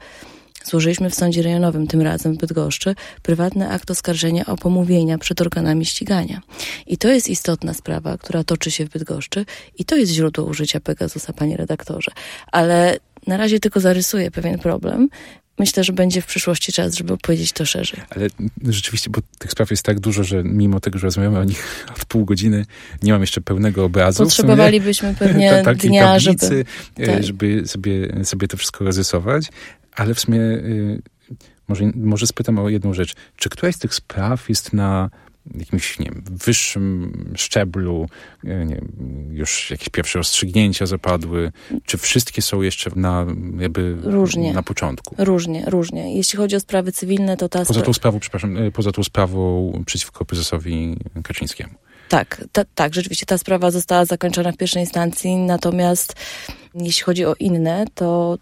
Złożyliśmy w sądzie rejonowym, tym razem w Bydgoszczy, prywatny akt oskarżenia o pomówienia przed organami ścigania. I to jest istotna sprawa, która toczy się w Bydgoszczy i to jest źródło użycia Pegasusa, panie redaktorze. Ale na razie tylko zarysuję pewien problem, myślę, że będzie w przyszłości czas, żeby opowiedzieć to szerzej. Ale rzeczywiście, bo tych spraw jest tak dużo, że mimo tego, że rozmawiamy o nich od pół godziny, nie mam jeszcze pełnego obrazu. Potrzebowalibyśmy pewnie dnia, tablicy, żeby, e, tak. żeby sobie, sobie to wszystko rozrysować, ale w sumie y, może, może spytam o jedną rzecz. Czy któraś z tych spraw jest na jakimś nie wiem, wyższym szczeblu, e, nie wiem, już jakieś pierwsze rozstrzygnięcia zapadły? Czy wszystkie są jeszcze na, jakby różnie. na początku? Różnie, różnie. Jeśli chodzi o sprawy cywilne, to ta... Poza tą sprawą, przepraszam, e, poza tą sprawą przeciwko prezesowi Kaczyńskiemu. Tak, ta, tak, rzeczywiście ta sprawa została zakończona w pierwszej instancji, natomiast jeśli chodzi o inne, to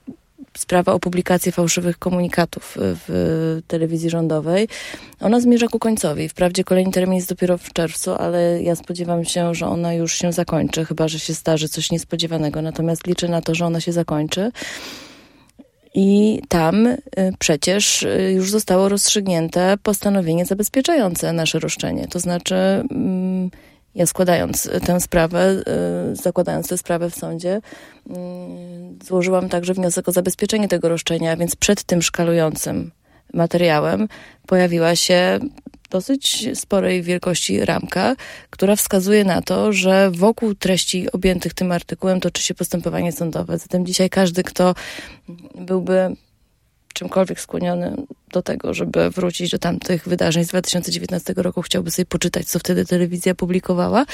sprawa o publikację fałszywych komunikatów w telewizji rządowej, ona zmierza ku końcowi. Wprawdzie kolejny termin jest dopiero w czerwcu, ale ja spodziewam się, że ona już się zakończy, chyba że się starzy coś niespodziewanego. Natomiast liczę na to, że ona się zakończy. I tam y, przecież y, już zostało rozstrzygnięte postanowienie zabezpieczające nasze roszczenie. To znaczy, mm, ja składając tę sprawę, y, zakładając tę sprawę w sądzie, mm, złożyłam także wniosek o zabezpieczenie tego roszczenia, więc przed tym szkalującym materiałem pojawiła się dosyć sporej wielkości ramka, która wskazuje na to, że wokół treści objętych tym artykułem toczy się postępowanie sądowe. Zatem dzisiaj każdy, kto byłby czymkolwiek skłoniony do tego, żeby wrócić do tamtych wydarzeń z 2019 roku, chciałby sobie poczytać, co wtedy telewizja publikowała.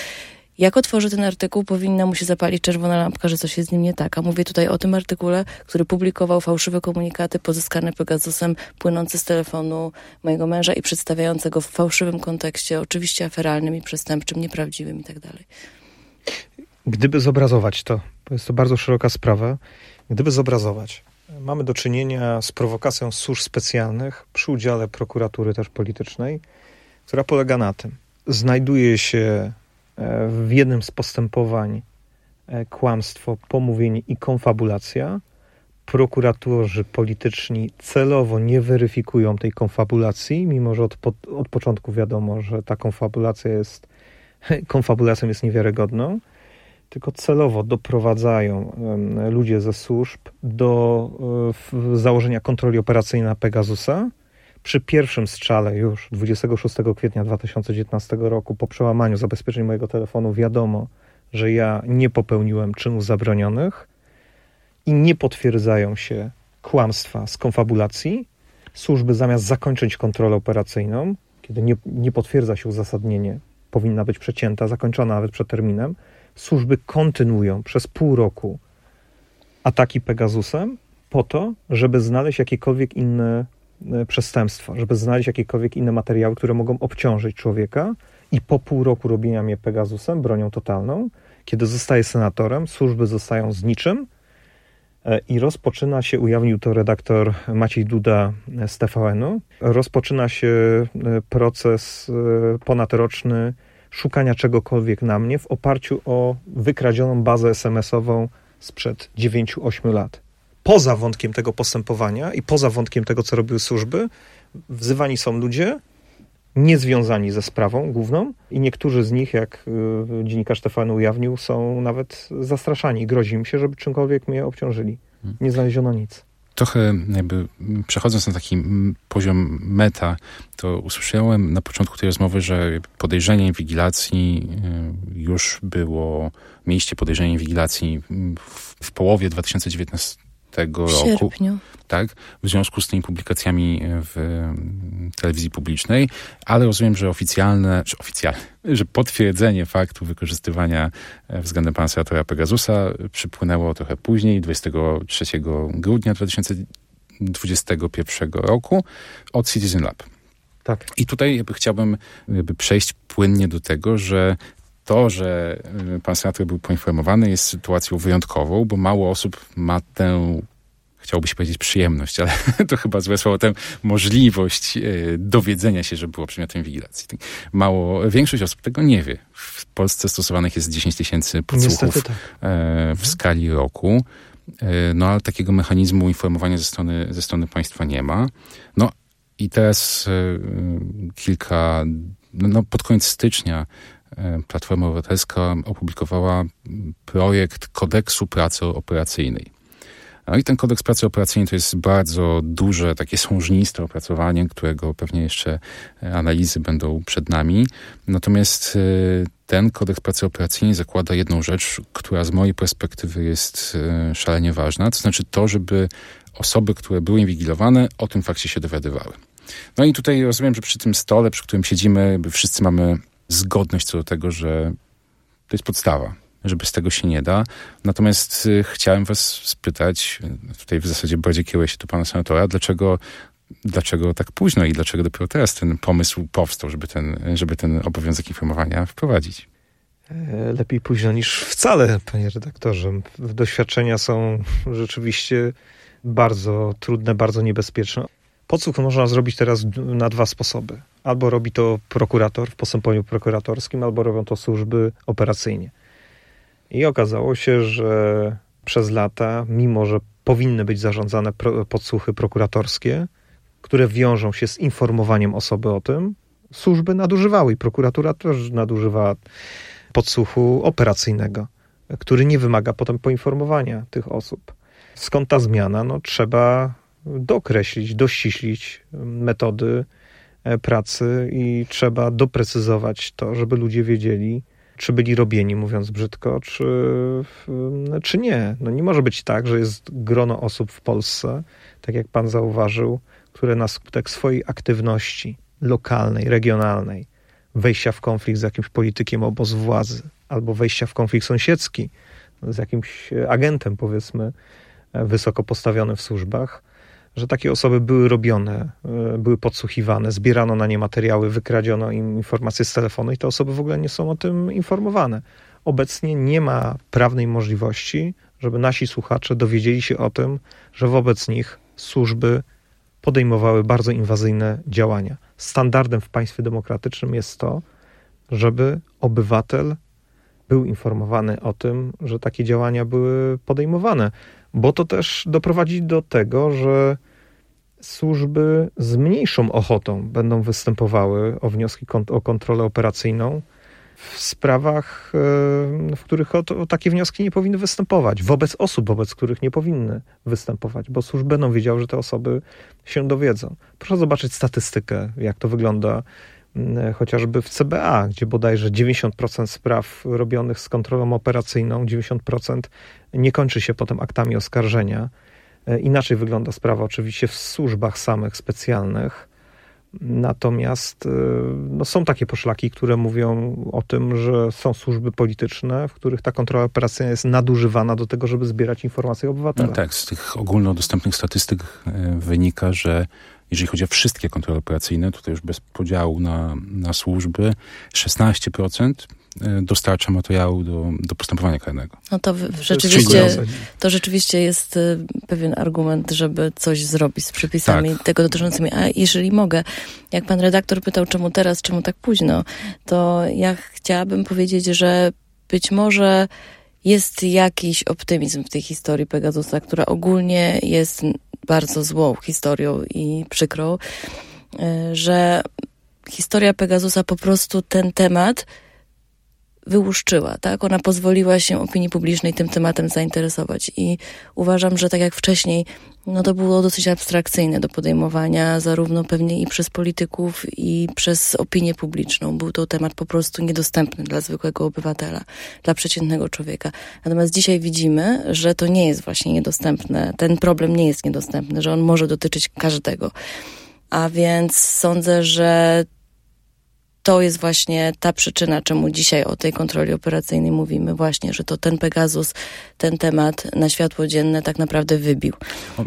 Jak otworzy ten artykuł, powinna mu się zapalić czerwona lampka, że coś jest z nim nie tak. A mówię tutaj o tym artykule, który publikował fałszywe komunikaty pozyskane Pegasusem, płynące z telefonu mojego męża i przedstawiające go w fałszywym kontekście, oczywiście aferalnym i przestępczym, nieprawdziwym i tak dalej. Gdyby zobrazować to, bo jest to bardzo szeroka sprawa, gdyby zobrazować, Mamy do czynienia z prowokacją służb specjalnych przy udziale prokuratury też politycznej, która polega na tym. Znajduje się e, w jednym z postępowań e, kłamstwo, pomówienie i konfabulacja. Prokuratorzy polityczni celowo nie weryfikują tej konfabulacji, mimo że od, od początku wiadomo, że ta konfabulacja jest konfabulacją jest niewiarygodną tylko celowo doprowadzają ludzie ze służb do e, założenia kontroli operacyjnej na Pegasusa. Przy pierwszym strzale już 26 kwietnia 2019 roku, po przełamaniu zabezpieczeń mojego telefonu, wiadomo, że ja nie popełniłem czynów zabronionych i nie potwierdzają się kłamstwa z konfabulacji. Służby zamiast zakończyć kontrolę operacyjną, kiedy nie, nie potwierdza się uzasadnienie powinna być przecięta, zakończona nawet przed terminem, służby kontynuują przez pół roku ataki Pegasusem po to, żeby znaleźć jakiekolwiek inne e, przestępstwa, żeby znaleźć jakiekolwiek inne materiały, które mogą obciążyć człowieka i po pół roku robienia mnie Pegasusem, bronią totalną, kiedy zostaje senatorem, służby zostają z niczym e, i rozpoczyna się, ujawnił to redaktor Maciej Duda z TVN-u, rozpoczyna się e, proces ponadroczny szukania czegokolwiek na mnie w oparciu o wykradzioną bazę SMS-ową sprzed 9-8 lat. Poza wątkiem tego postępowania i poza wątkiem tego, co robiły służby, wzywani są ludzie niezwiązani ze sprawą główną i niektórzy z nich, jak y, dziennikarz Stefan ujawnił, są nawet zastraszani. Grozi im się, żeby czymkolwiek mnie obciążyli. Nie znaleziono nic trochę jakby przechodząc na taki poziom meta, to usłyszałem na początku tej rozmowy, że podejrzenie inwigilacji y, już było, mieliście podejrzenie inwigilacji w, w połowie 2019 tego w roku. Sierpniu. Tak, w związku z tymi publikacjami w telewizji publicznej, ale rozumiem, że oficjalne, że oficjalne, że potwierdzenie faktu wykorzystywania e, względem pana senatora Pegasusa przypłynęło trochę później, 23 grudnia 2021 roku od Citizen Lab. Tak. I tutaj chciałbym przejść płynnie do tego, że to, że y, pan senator był poinformowany, jest sytuacją wyjątkową, bo mało osób ma tę chciałoby się powiedzieć przyjemność, ale to chyba złe słowo, tę możliwość y, dowiedzenia się, że było przedmiotem inwigilacji. Mało, większość osób tego nie wie. W Polsce stosowanych jest 10 tysięcy podsłuchów tak. E, w skali roku. E, no ale takiego mechanizmu informowania ze strony, ze strony państwa nie ma. No i teraz e, kilka, no, no pod koniec stycznia Platforma Obywatelska opublikowała projekt kodeksu pracy operacyjnej. No i ten kodeks pracy operacyjnej to jest bardzo duże, takie sążniste opracowanie, którego pewnie jeszcze analizy będą przed nami. Natomiast e, ten kodeks pracy operacyjnej zakłada jedną rzecz, która z mojej perspektywy jest e, szalenie ważna, to znaczy to, żeby osoby, które były inwigilowane, o tym fakcie się dowiadywały. No i tutaj rozumiem, że przy tym stole, przy którym siedzimy, wszyscy mamy zgodność co do tego, że to jest podstawa, że bez tego się nie da. Natomiast y, chciałem was spytać, tutaj w zasadzie bardziej kieruję się do pana senatora, dlaczego dlaczego tak późno i dlaczego dopiero teraz ten pomysł powstał, żeby ten, żeby ten obowiązek informowania wprowadzić? E, lepiej późno niż wcale, panie redaktorze. Doświadczenia są rzeczywiście bardzo trudne, bardzo niebezpieczne. Podsłuch można zrobić teraz na dwa sposoby. Albo robi to prokurator w postępowaniu prokuratorskim, albo robią to służby operacyjnie. I okazało się, że przez lata, mimo że powinny być zarządzane podsłuchy prokuratorskie, które wiążą się z informowaniem osoby o tym, służby nadużywały i prokuratura też nadużywała podsłuchu operacyjnego, który nie wymaga potem poinformowania tych osób. Skąd ta zmiana? No, trzeba dokreślić, dościślić metody pracy i trzeba doprecyzować to, żeby ludzie wiedzieli, czy byli robieni, mówiąc brzydko, czy, czy nie. No nie może być tak, że jest grono osób w Polsce, tak jak pan zauważył, które na skutek swojej aktywności lokalnej, regionalnej, wejścia w konflikt z jakimś politykiem obozu władzy, albo wejścia w konflikt sąsiedzki z jakimś agentem, powiedzmy, e, wysoko postawionym w służbach, że takie osoby były robione, e, były podsłuchiwane, zbierano na nie materiały, wykradziono im informacje z telefonu i te osoby w ogóle nie są o tym informowane. Obecnie nie ma prawnej możliwości, żeby nasi słuchacze dowiedzieli się o tym, że wobec nich służby podejmowały bardzo inwazyjne działania. Standardem w państwie demokratycznym jest to, żeby obywatel był informowany o tym, że takie działania były podejmowane, bo to też doprowadzi do tego, że służby z mniejszą ochotą będą występowały o wnioski o kontrolę operacyjną w sprawach, e, w których o, to, o, takie wnioski nie powinny występować, wobec osób, wobec których nie powinny występować, bo służby będą wiedziały, że te osoby się dowiedzą. Proszę zobaczyć statystykę, jak to wygląda chociażby w CBA, gdzie bodajże 90% spraw robionych z kontrolą operacyjną, 90% nie kończy się potem aktami oskarżenia E, inaczej wygląda sprawa oczywiście w służbach samych specjalnych, Natomiast no, są takie poszlaki, które mówią o tym, że są służby polityczne, w których ta kontrola operacyjna jest nadużywana do tego, żeby zbierać informacje o obywatelach. No tak, z tych ogólnodostępnych statystyk wynika, że jeżeli chodzi o wszystkie kontrole operacyjne, tutaj już bez podziału na, na służby, 16% e, dostarcza materiału do, do postępowania karnego. No to w, rzeczywiście, to rzeczywiście jest e, pewien argument, żeby coś zrobić z przepisami tak. tego dotyczącymi. A jeżeli mogę, jak pan redaktor pytał, czemu teraz, czemu tak późno, to ja chciałabym powiedzieć, że być może jest jakiś optymizm w tej historii Pegasusa, która ogólnie jest bardzo złą historią i przykrą, e, że historia Pegasusa po prostu ten temat wyłuszczyła, tak? Ona pozwoliła się opinii publicznej tym tematem zainteresować i uważam, że tak jak wcześniej, no to było dosyć abstrakcyjne do podejmowania, zarówno pewnie i przez polityków, i przez opinię publiczną. Był to temat po prostu niedostępny dla zwykłego obywatela, dla przeciętnego człowieka. Natomiast dzisiaj widzimy, że to nie jest właśnie niedostępne. Ten problem nie jest niedostępny, że on może dotyczyć każdego. A więc sądzę, że to jest właśnie ta przyczyna, czemu dzisiaj o tej kontroli operacyjnej mówimy, właśnie, że to ten Pegasus, ten temat na światło dzienne tak naprawdę wybił.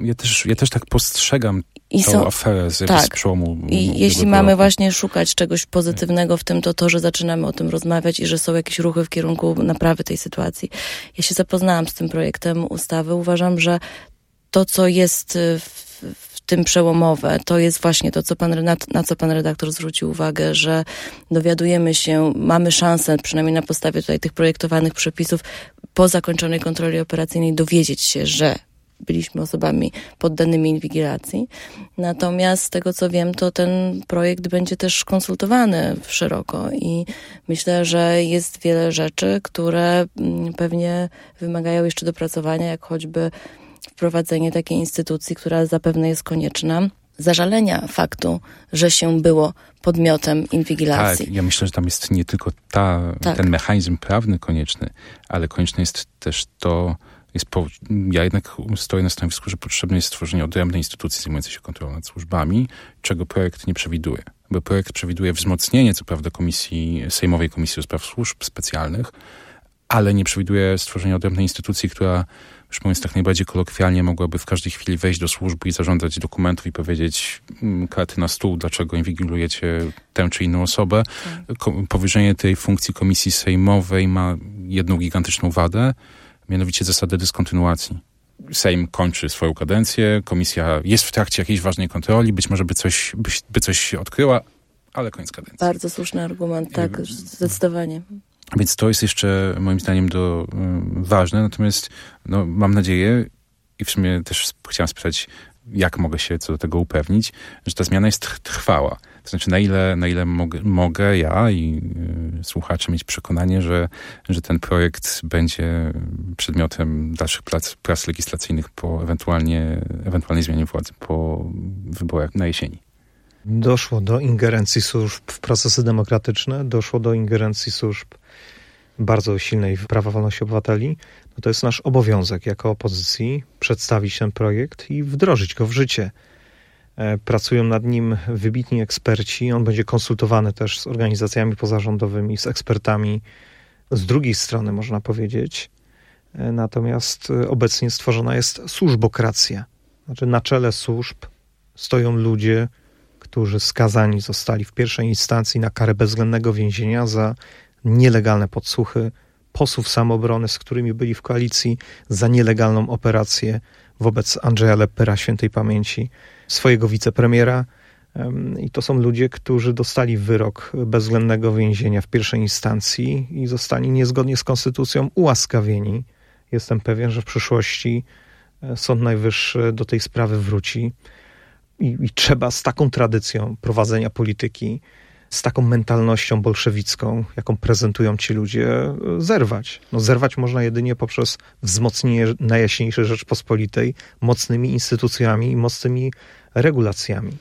Ja też, ja też tak postrzegam I tą są, aferę z, tak. z przełomu. I jeśli mamy roku. właśnie szukać czegoś pozytywnego w tym, to to, że zaczynamy o tym rozmawiać i że są jakieś ruchy w kierunku naprawy tej sytuacji. Ja się zapoznałam z tym projektem ustawy. Uważam, że to, co jest w w tym przełomowe, to jest właśnie to, co pan, na, na co pan redaktor zwrócił uwagę, że dowiadujemy się, mamy szansę, przynajmniej na podstawie tutaj tych projektowanych przepisów, po zakończonej kontroli operacyjnej dowiedzieć się, że byliśmy osobami poddanymi inwigilacji. Natomiast z tego co wiem, to ten projekt będzie też konsultowany szeroko i myślę, że jest wiele rzeczy, które mm, pewnie wymagają jeszcze dopracowania, jak choćby wprowadzenie takiej instytucji, która zapewne jest konieczna, zażalenia faktu, że się było podmiotem inwigilacji. Tak, ja myślę, że tam jest nie tylko ta, tak. ten mechanizm prawny konieczny, ale konieczne jest też to, jest po, ja jednak stoję na stanowisku, że potrzebne jest stworzenie odrębnej instytucji zajmującej się kontrolą nad służbami, czego projekt nie przewiduje. Bo projekt przewiduje wzmocnienie, co prawda, komisji, Sejmowej Komisji do Spraw Służb Specjalnych, ale nie przewiduje stworzenia odrębnej instytucji, która już mówiąc tak najbardziej kolokwialnie, mogłaby w każdej chwili wejść do służby i zażądać dokumentów i powiedzieć mm, karty na stół, dlaczego inwigilujecie tę czy inną osobę. Tak. Powierzenie tej funkcji komisji sejmowej ma jedną gigantyczną wadę, mianowicie zasadę dyskontynuacji. Sejm kończy swoją kadencję, komisja jest w trakcie jakiejś ważnej kontroli, być może by coś, by, by coś się odkryła, ale koniec kadencji. Bardzo słuszny argument, tak, zdecydowanie. Więc to jest jeszcze moim zdaniem do, y, ważne. Natomiast no, mam nadzieję i w sumie też chciałem spytać, jak mogę się co do tego upewnić, że ta zmiana jest trwała. To znaczy, na ile, na ile mogę, mogę ja i y, słuchacze mieć przekonanie, że, że ten projekt będzie przedmiotem dalszych prac, prac legislacyjnych po ewentualnie, ewentualnej zmianie władzy po wyborach na jesieni. Doszło do ingerencji służb w procesy demokratyczne, doszło do ingerencji służb bardzo silnej w prawa wolności obywateli, no to jest nasz obowiązek jako opozycji przedstawić ten projekt i wdrożyć go w życie. E, pracują nad nim wybitni eksperci. On będzie konsultowany też z organizacjami pozarządowymi, z ekspertami z drugiej strony, można powiedzieć. E, natomiast e, obecnie stworzona jest służbokracja. Znaczy, na czele służb stoją ludzie, którzy skazani zostali w pierwszej instancji na karę bezwzględnego więzienia za nielegalne podsłuchy posłów samoobrony, z którymi byli w koalicji za nielegalną operację wobec Andrzeja Leppera świętej pamięci, swojego wicepremiera. I to są ludzie, którzy dostali wyrok bezwzględnego więzienia w pierwszej instancji i zostali niezgodnie z konstytucją ułaskawieni. Jestem pewien, że w przyszłości e, Sąd Najwyższy do tej sprawy wróci i, i trzeba z taką tradycją prowadzenia polityki z taką mentalnością bolszewicką, jaką prezentują ci ludzie, zerwać. No, zerwać można jedynie poprzez wzmocnienie Najjaśniejszej Rzeczpospolitej mocnymi instytucjami i mocnymi regulacjami.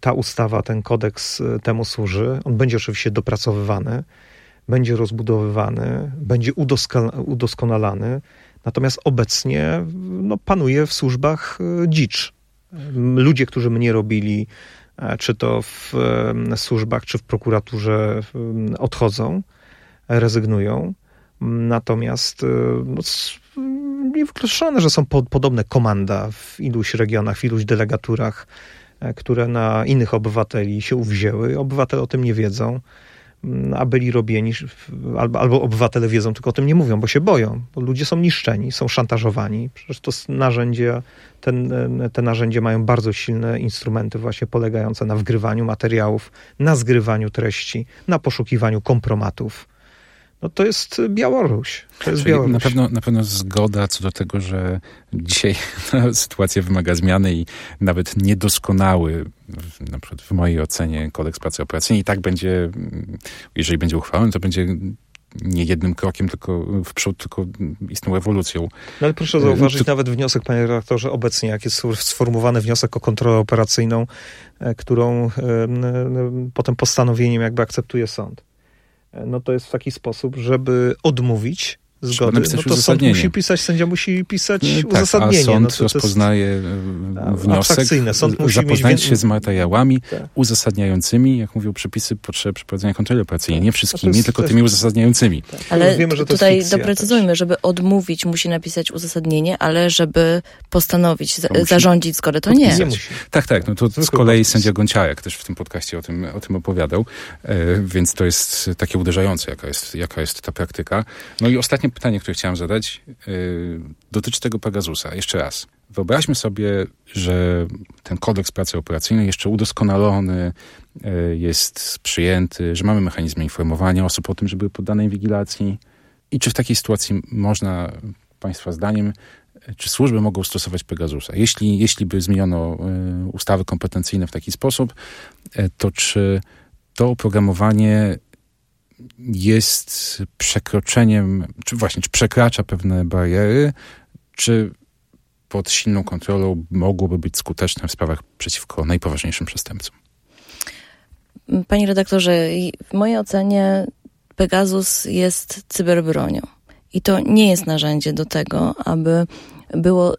Ta ustawa, ten kodeks e, temu służy. On będzie oczywiście dopracowywany, będzie rozbudowywany, będzie udoskonalany. Natomiast obecnie no, panuje w służbach e, dzicz. Ludzie, którzy mnie robili czy to w służbach, czy w prokuraturze odchodzą, rezygnują. Natomiast no, niewykluczone, że są podobne komanda w iluś regionach, w iluś delegaturach, które na innych obywateli się uwzięły. Obywatele o tym nie wiedzą a byli robieni, albo, albo obywatele wiedzą, tylko o tym nie mówią, bo się boją, bo ludzie są niszczeni, są szantażowani. Przecież to narzędzia, ten, te narzędzia mają bardzo silne instrumenty właśnie polegające na wgrywaniu materiałów, na zgrywaniu treści, na poszukiwaniu kompromatów no to jest Białoruś. To jest Białoruś. Na pewno, na pewno zgoda co do tego, że dzisiaj sytuacja wymaga zmiany i nawet niedoskonały, na przykład w mojej ocenie, kodeks pracy operacyjnej i tak będzie, jeżeli będzie uchwalony, to będzie nie jednym krokiem tylko w przód, tylko istną ewolucją. No ale proszę zauważyć to... nawet wniosek, panie redaktorze, obecnie, jak jest sformułowany wniosek o kontrolę operacyjną, e, którą potem postanowieniem jakby akceptuje sąd no to jest w taki sposób, żeby odmówić zgody, no to sąd musi pisać, sędzia musi pisać tak, uzasadnienie. A sąd no to rozpoznaje jest, e, wniosek, sąd musi zapoznać się z materiałami tak. uzasadniającymi, jak mówią przepisy, potrzeby przeprowadzenia kontroli operacyjnej. Nie wszystkimi, jest, tylko tymi uzasadniającymi. Tak. Ale wiemy, że tutaj fikcja, doprecyzujmy, też. żeby odmówić musi napisać uzasadnienie, ale żeby postanowić, zarządzić zgodę, to nie. nie. Tak, tak. No to z kolei sędzia Gonciarek też w tym podcaście o tym, o tym opowiadał, e, więc to jest takie uderzające, jaka jest, jaka jest ta praktyka. No i ostatnie pytanie, które chciałem zadać, yy, dotyczy tego Pegasusa. Jeszcze raz. Wyobraźmy sobie, że ten kodeks pracy operacyjnej jeszcze udoskonalony, yy, jest przyjęty, że mamy mechanizmy informowania osób o tym, że były poddane inwigilacji. I czy w takiej sytuacji można, Państwa zdaniem, czy służby mogą stosować Pegasusa? Jeśli, jeśli by zmieniono y, ustawy kompetencyjne w taki sposób, y, to czy to oprogramowanie jest przekroczeniem, czy właśnie, czy przekracza pewne bariery, czy pod silną kontrolą mogłoby być skuteczne w sprawach przeciwko najpoważniejszym przestępcom? Panie redaktorze, w mojej ocenie Pegasus jest cyberbronią. I to nie jest narzędzie do tego, aby było,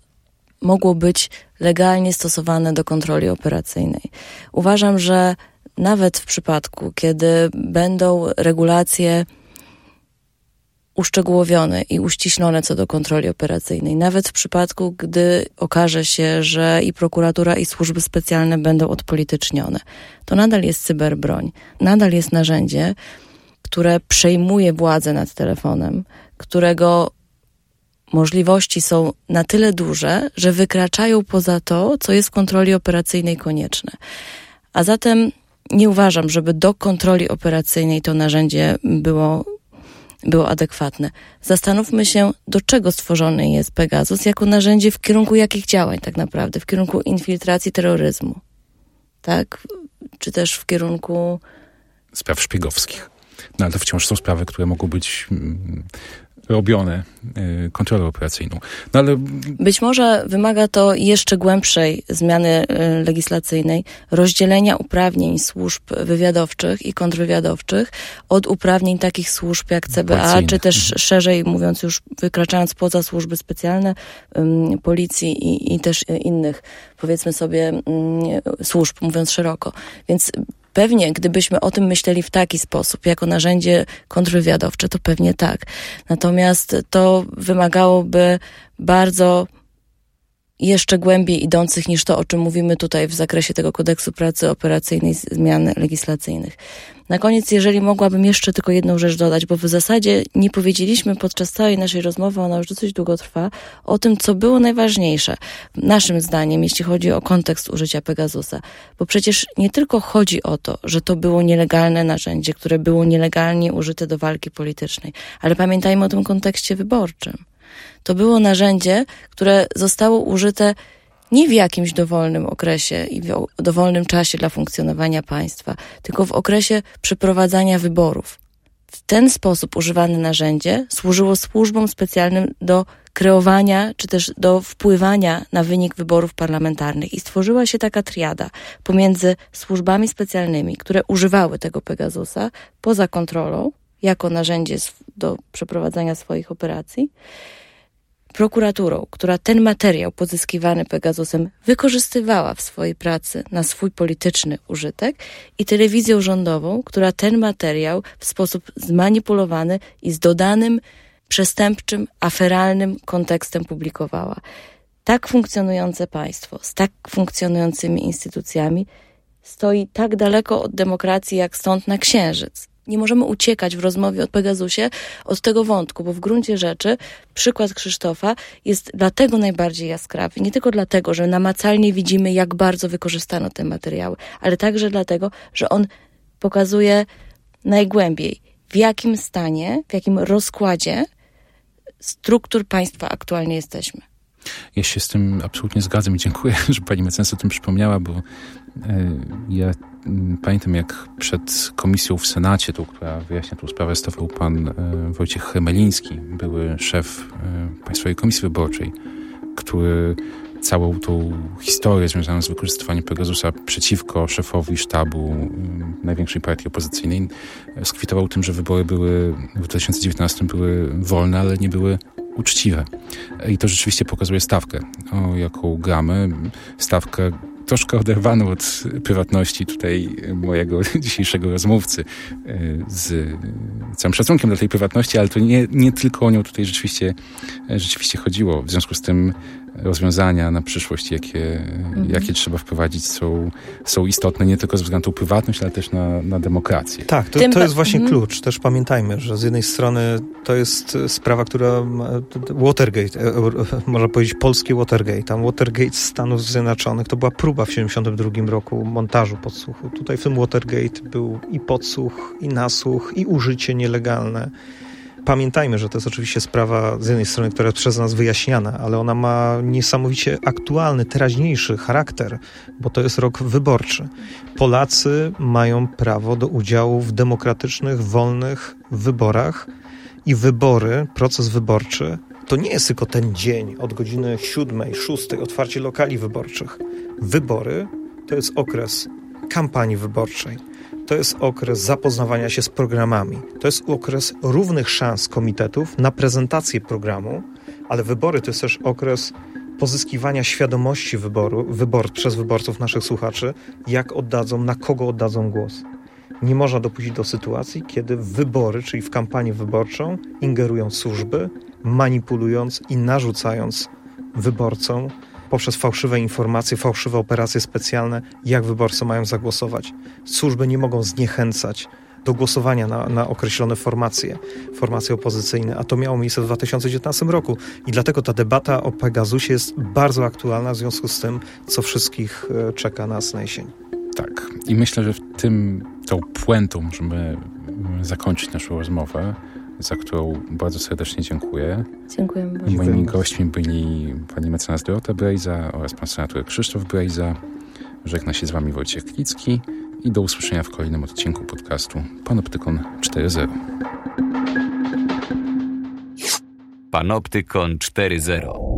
mogło być legalnie stosowane do kontroli operacyjnej. Uważam, że nawet w przypadku, kiedy będą regulacje uszczegółowione i uściślone co do kontroli operacyjnej, nawet w przypadku, gdy okaże się, że i prokuratura, i służby specjalne będą odpolitycznione, to nadal jest cyberbroń, nadal jest narzędzie, które przejmuje władzę nad telefonem, którego możliwości są na tyle duże, że wykraczają poza to, co jest w kontroli operacyjnej konieczne. A zatem nie uważam, żeby do kontroli operacyjnej to narzędzie było, było adekwatne. Zastanówmy się, do czego stworzony jest Pegasus jako narzędzie w kierunku jakich działań tak naprawdę, w kierunku infiltracji terroryzmu, tak? Czy też w kierunku spraw szpiegowskich. No ale to wciąż są sprawy, które mogą być mm, robione y, kontrolę operacyjną. No ale... Być może wymaga to jeszcze głębszej zmiany y, legislacyjnej, rozdzielenia uprawnień służb wywiadowczych i kontrwywiadowczych od uprawnień takich służb jak CBA, czy też mhm. szerzej mówiąc już wykraczając poza służby specjalne, policji i, i też innych, powiedzmy sobie, służb, mówiąc szeroko. Więc Pewnie, gdybyśmy o tym myśleli w taki sposób, jako narzędzie kontrwywiadowcze, to pewnie tak. Natomiast to wymagałoby bardzo jeszcze głębiej idących niż to, o czym mówimy tutaj w zakresie tego kodeksu pracy operacyjnej, zmian legislacyjnych. Na koniec, jeżeli mogłabym jeszcze tylko jedną rzecz dodać, bo w zasadzie nie powiedzieliśmy podczas całej naszej rozmowy, ona już dosyć długo trwa, o tym, co było najważniejsze, naszym zdaniem, jeśli chodzi o kontekst użycia Pegasusa. Bo przecież nie tylko chodzi o to, że to było nielegalne narzędzie, które było nielegalnie użyte do walki politycznej, ale pamiętajmy o tym kontekście wyborczym. To było narzędzie, które zostało użyte nie w jakimś dowolnym okresie i w dowolnym czasie dla funkcjonowania państwa, tylko w okresie przeprowadzania wyborów. W ten sposób używane narzędzie służyło służbom specjalnym do kreowania czy też do wpływania na wynik wyborów parlamentarnych i stworzyła się taka triada pomiędzy służbami specjalnymi, które używały tego Pegasusa poza kontrolą jako narzędzie do przeprowadzania swoich operacji prokuraturą, która ten materiał pozyskiwany Pegasusem wykorzystywała w swojej pracy na swój polityczny użytek i telewizją rządową, która ten materiał w sposób zmanipulowany i z dodanym przestępczym, aferalnym kontekstem publikowała. Tak funkcjonujące państwo, z tak funkcjonującymi instytucjami stoi tak daleko od demokracji jak stąd na księżyc nie możemy uciekać w rozmowie o Pegasusie od tego wątku, bo w gruncie rzeczy przykład Krzysztofa jest dlatego najbardziej jaskrawy. Nie tylko dlatego, że namacalnie widzimy, jak bardzo wykorzystano te materiały, ale także dlatego, że on pokazuje najgłębiej, w jakim stanie, w jakim rozkładzie struktur państwa aktualnie jesteśmy. Ja się z tym absolutnie zgadzam i dziękuję, że pani mecenas o tym przypomniała, bo e, ja mm, pamiętam jak przed komisją w Senacie, tą, która wyjaśnia tę sprawę, stawał pan e, Wojciech Chemeliński, były szef e, Państwowej Komisji Wyborczej, który całą tą historię związaną z wykorzystywaniem Pegasusa przeciwko szefowi sztabu mm, największej partii opozycyjnej skwitował tym, że wybory były w 2019 były wolne, ale nie były uczciwe. I to rzeczywiście pokazuje stawkę, o jaką gramy. Stawkę troszkę oderwaną od prywatności tutaj mojego dzisiejszego rozmówcy e, z całym szacunkiem dla tej prywatności, ale to nie, nie tylko o nią tutaj rzeczywiście, rzeczywiście chodziło. W związku z tym rozwiązania na przyszłość, jakie, mhm. jakie trzeba wprowadzić, są, są istotne nie tylko ze względu na prywatność, ale też na, na demokrację. Tak, to, to jest właśnie mhm. klucz. Też pamiętajmy, że z jednej strony to jest sprawa, która Watergate, e, można powiedzieć polskie Watergate. Tam Watergate Stanów Zjednoczonych to była próba w 1972 roku montażu podsłuchu. Tutaj w tym Watergate był i podsłuch, i nasłuch, i użycie nielegalne pamiętajmy, że to jest oczywiście sprawa z jednej strony, która jest przez nas wyjaśniana, ale ona ma niesamowicie aktualny, teraźniejszy charakter, bo to jest rok wyborczy. Polacy mają prawo do udziału w demokratycznych, wolnych wyborach i wybory, proces wyborczy to nie jest tylko ten dzień od godziny 7, 6, otwarcie lokali wyborczych. Wybory to jest okres kampanii wyborczej to jest okres zapoznawania się z programami. To jest okres równych szans komitetów na prezentację programu, ale wybory to jest też okres pozyskiwania świadomości wyboru, wybor, przez wyborców naszych słuchaczy, jak oddadzą, na kogo oddadzą głos. Nie można dopuścić do sytuacji, kiedy wybory, czyli w kampanię wyborczą, ingerują służby, manipulując i narzucając wyborcom poprzez fałszywe informacje, fałszywe operacje specjalne, jak wyborcy mają zagłosować. Służby nie mogą zniechęcać do głosowania na, na, określone formacje, formacje opozycyjne, a to miało miejsce w 2019 roku. I dlatego ta debata o Pegasusie jest bardzo aktualna w związku z tym, co wszystkich e, czeka nas na jesień. Tak. I myślę, że w tym tą puentą możemy zakończyć naszą rozmowę za którą bardzo serdecznie dziękuję. Dziękuję bardzo. Moimi gośćmi byli pani mecenas Dorota Brejza oraz pan senator Krzysztof Brejza. Żegna się z wami Wojciech Klicki i do usłyszenia w kolejnym odcinku podcastu Panoptykon 4.0. Panoptykon 4.0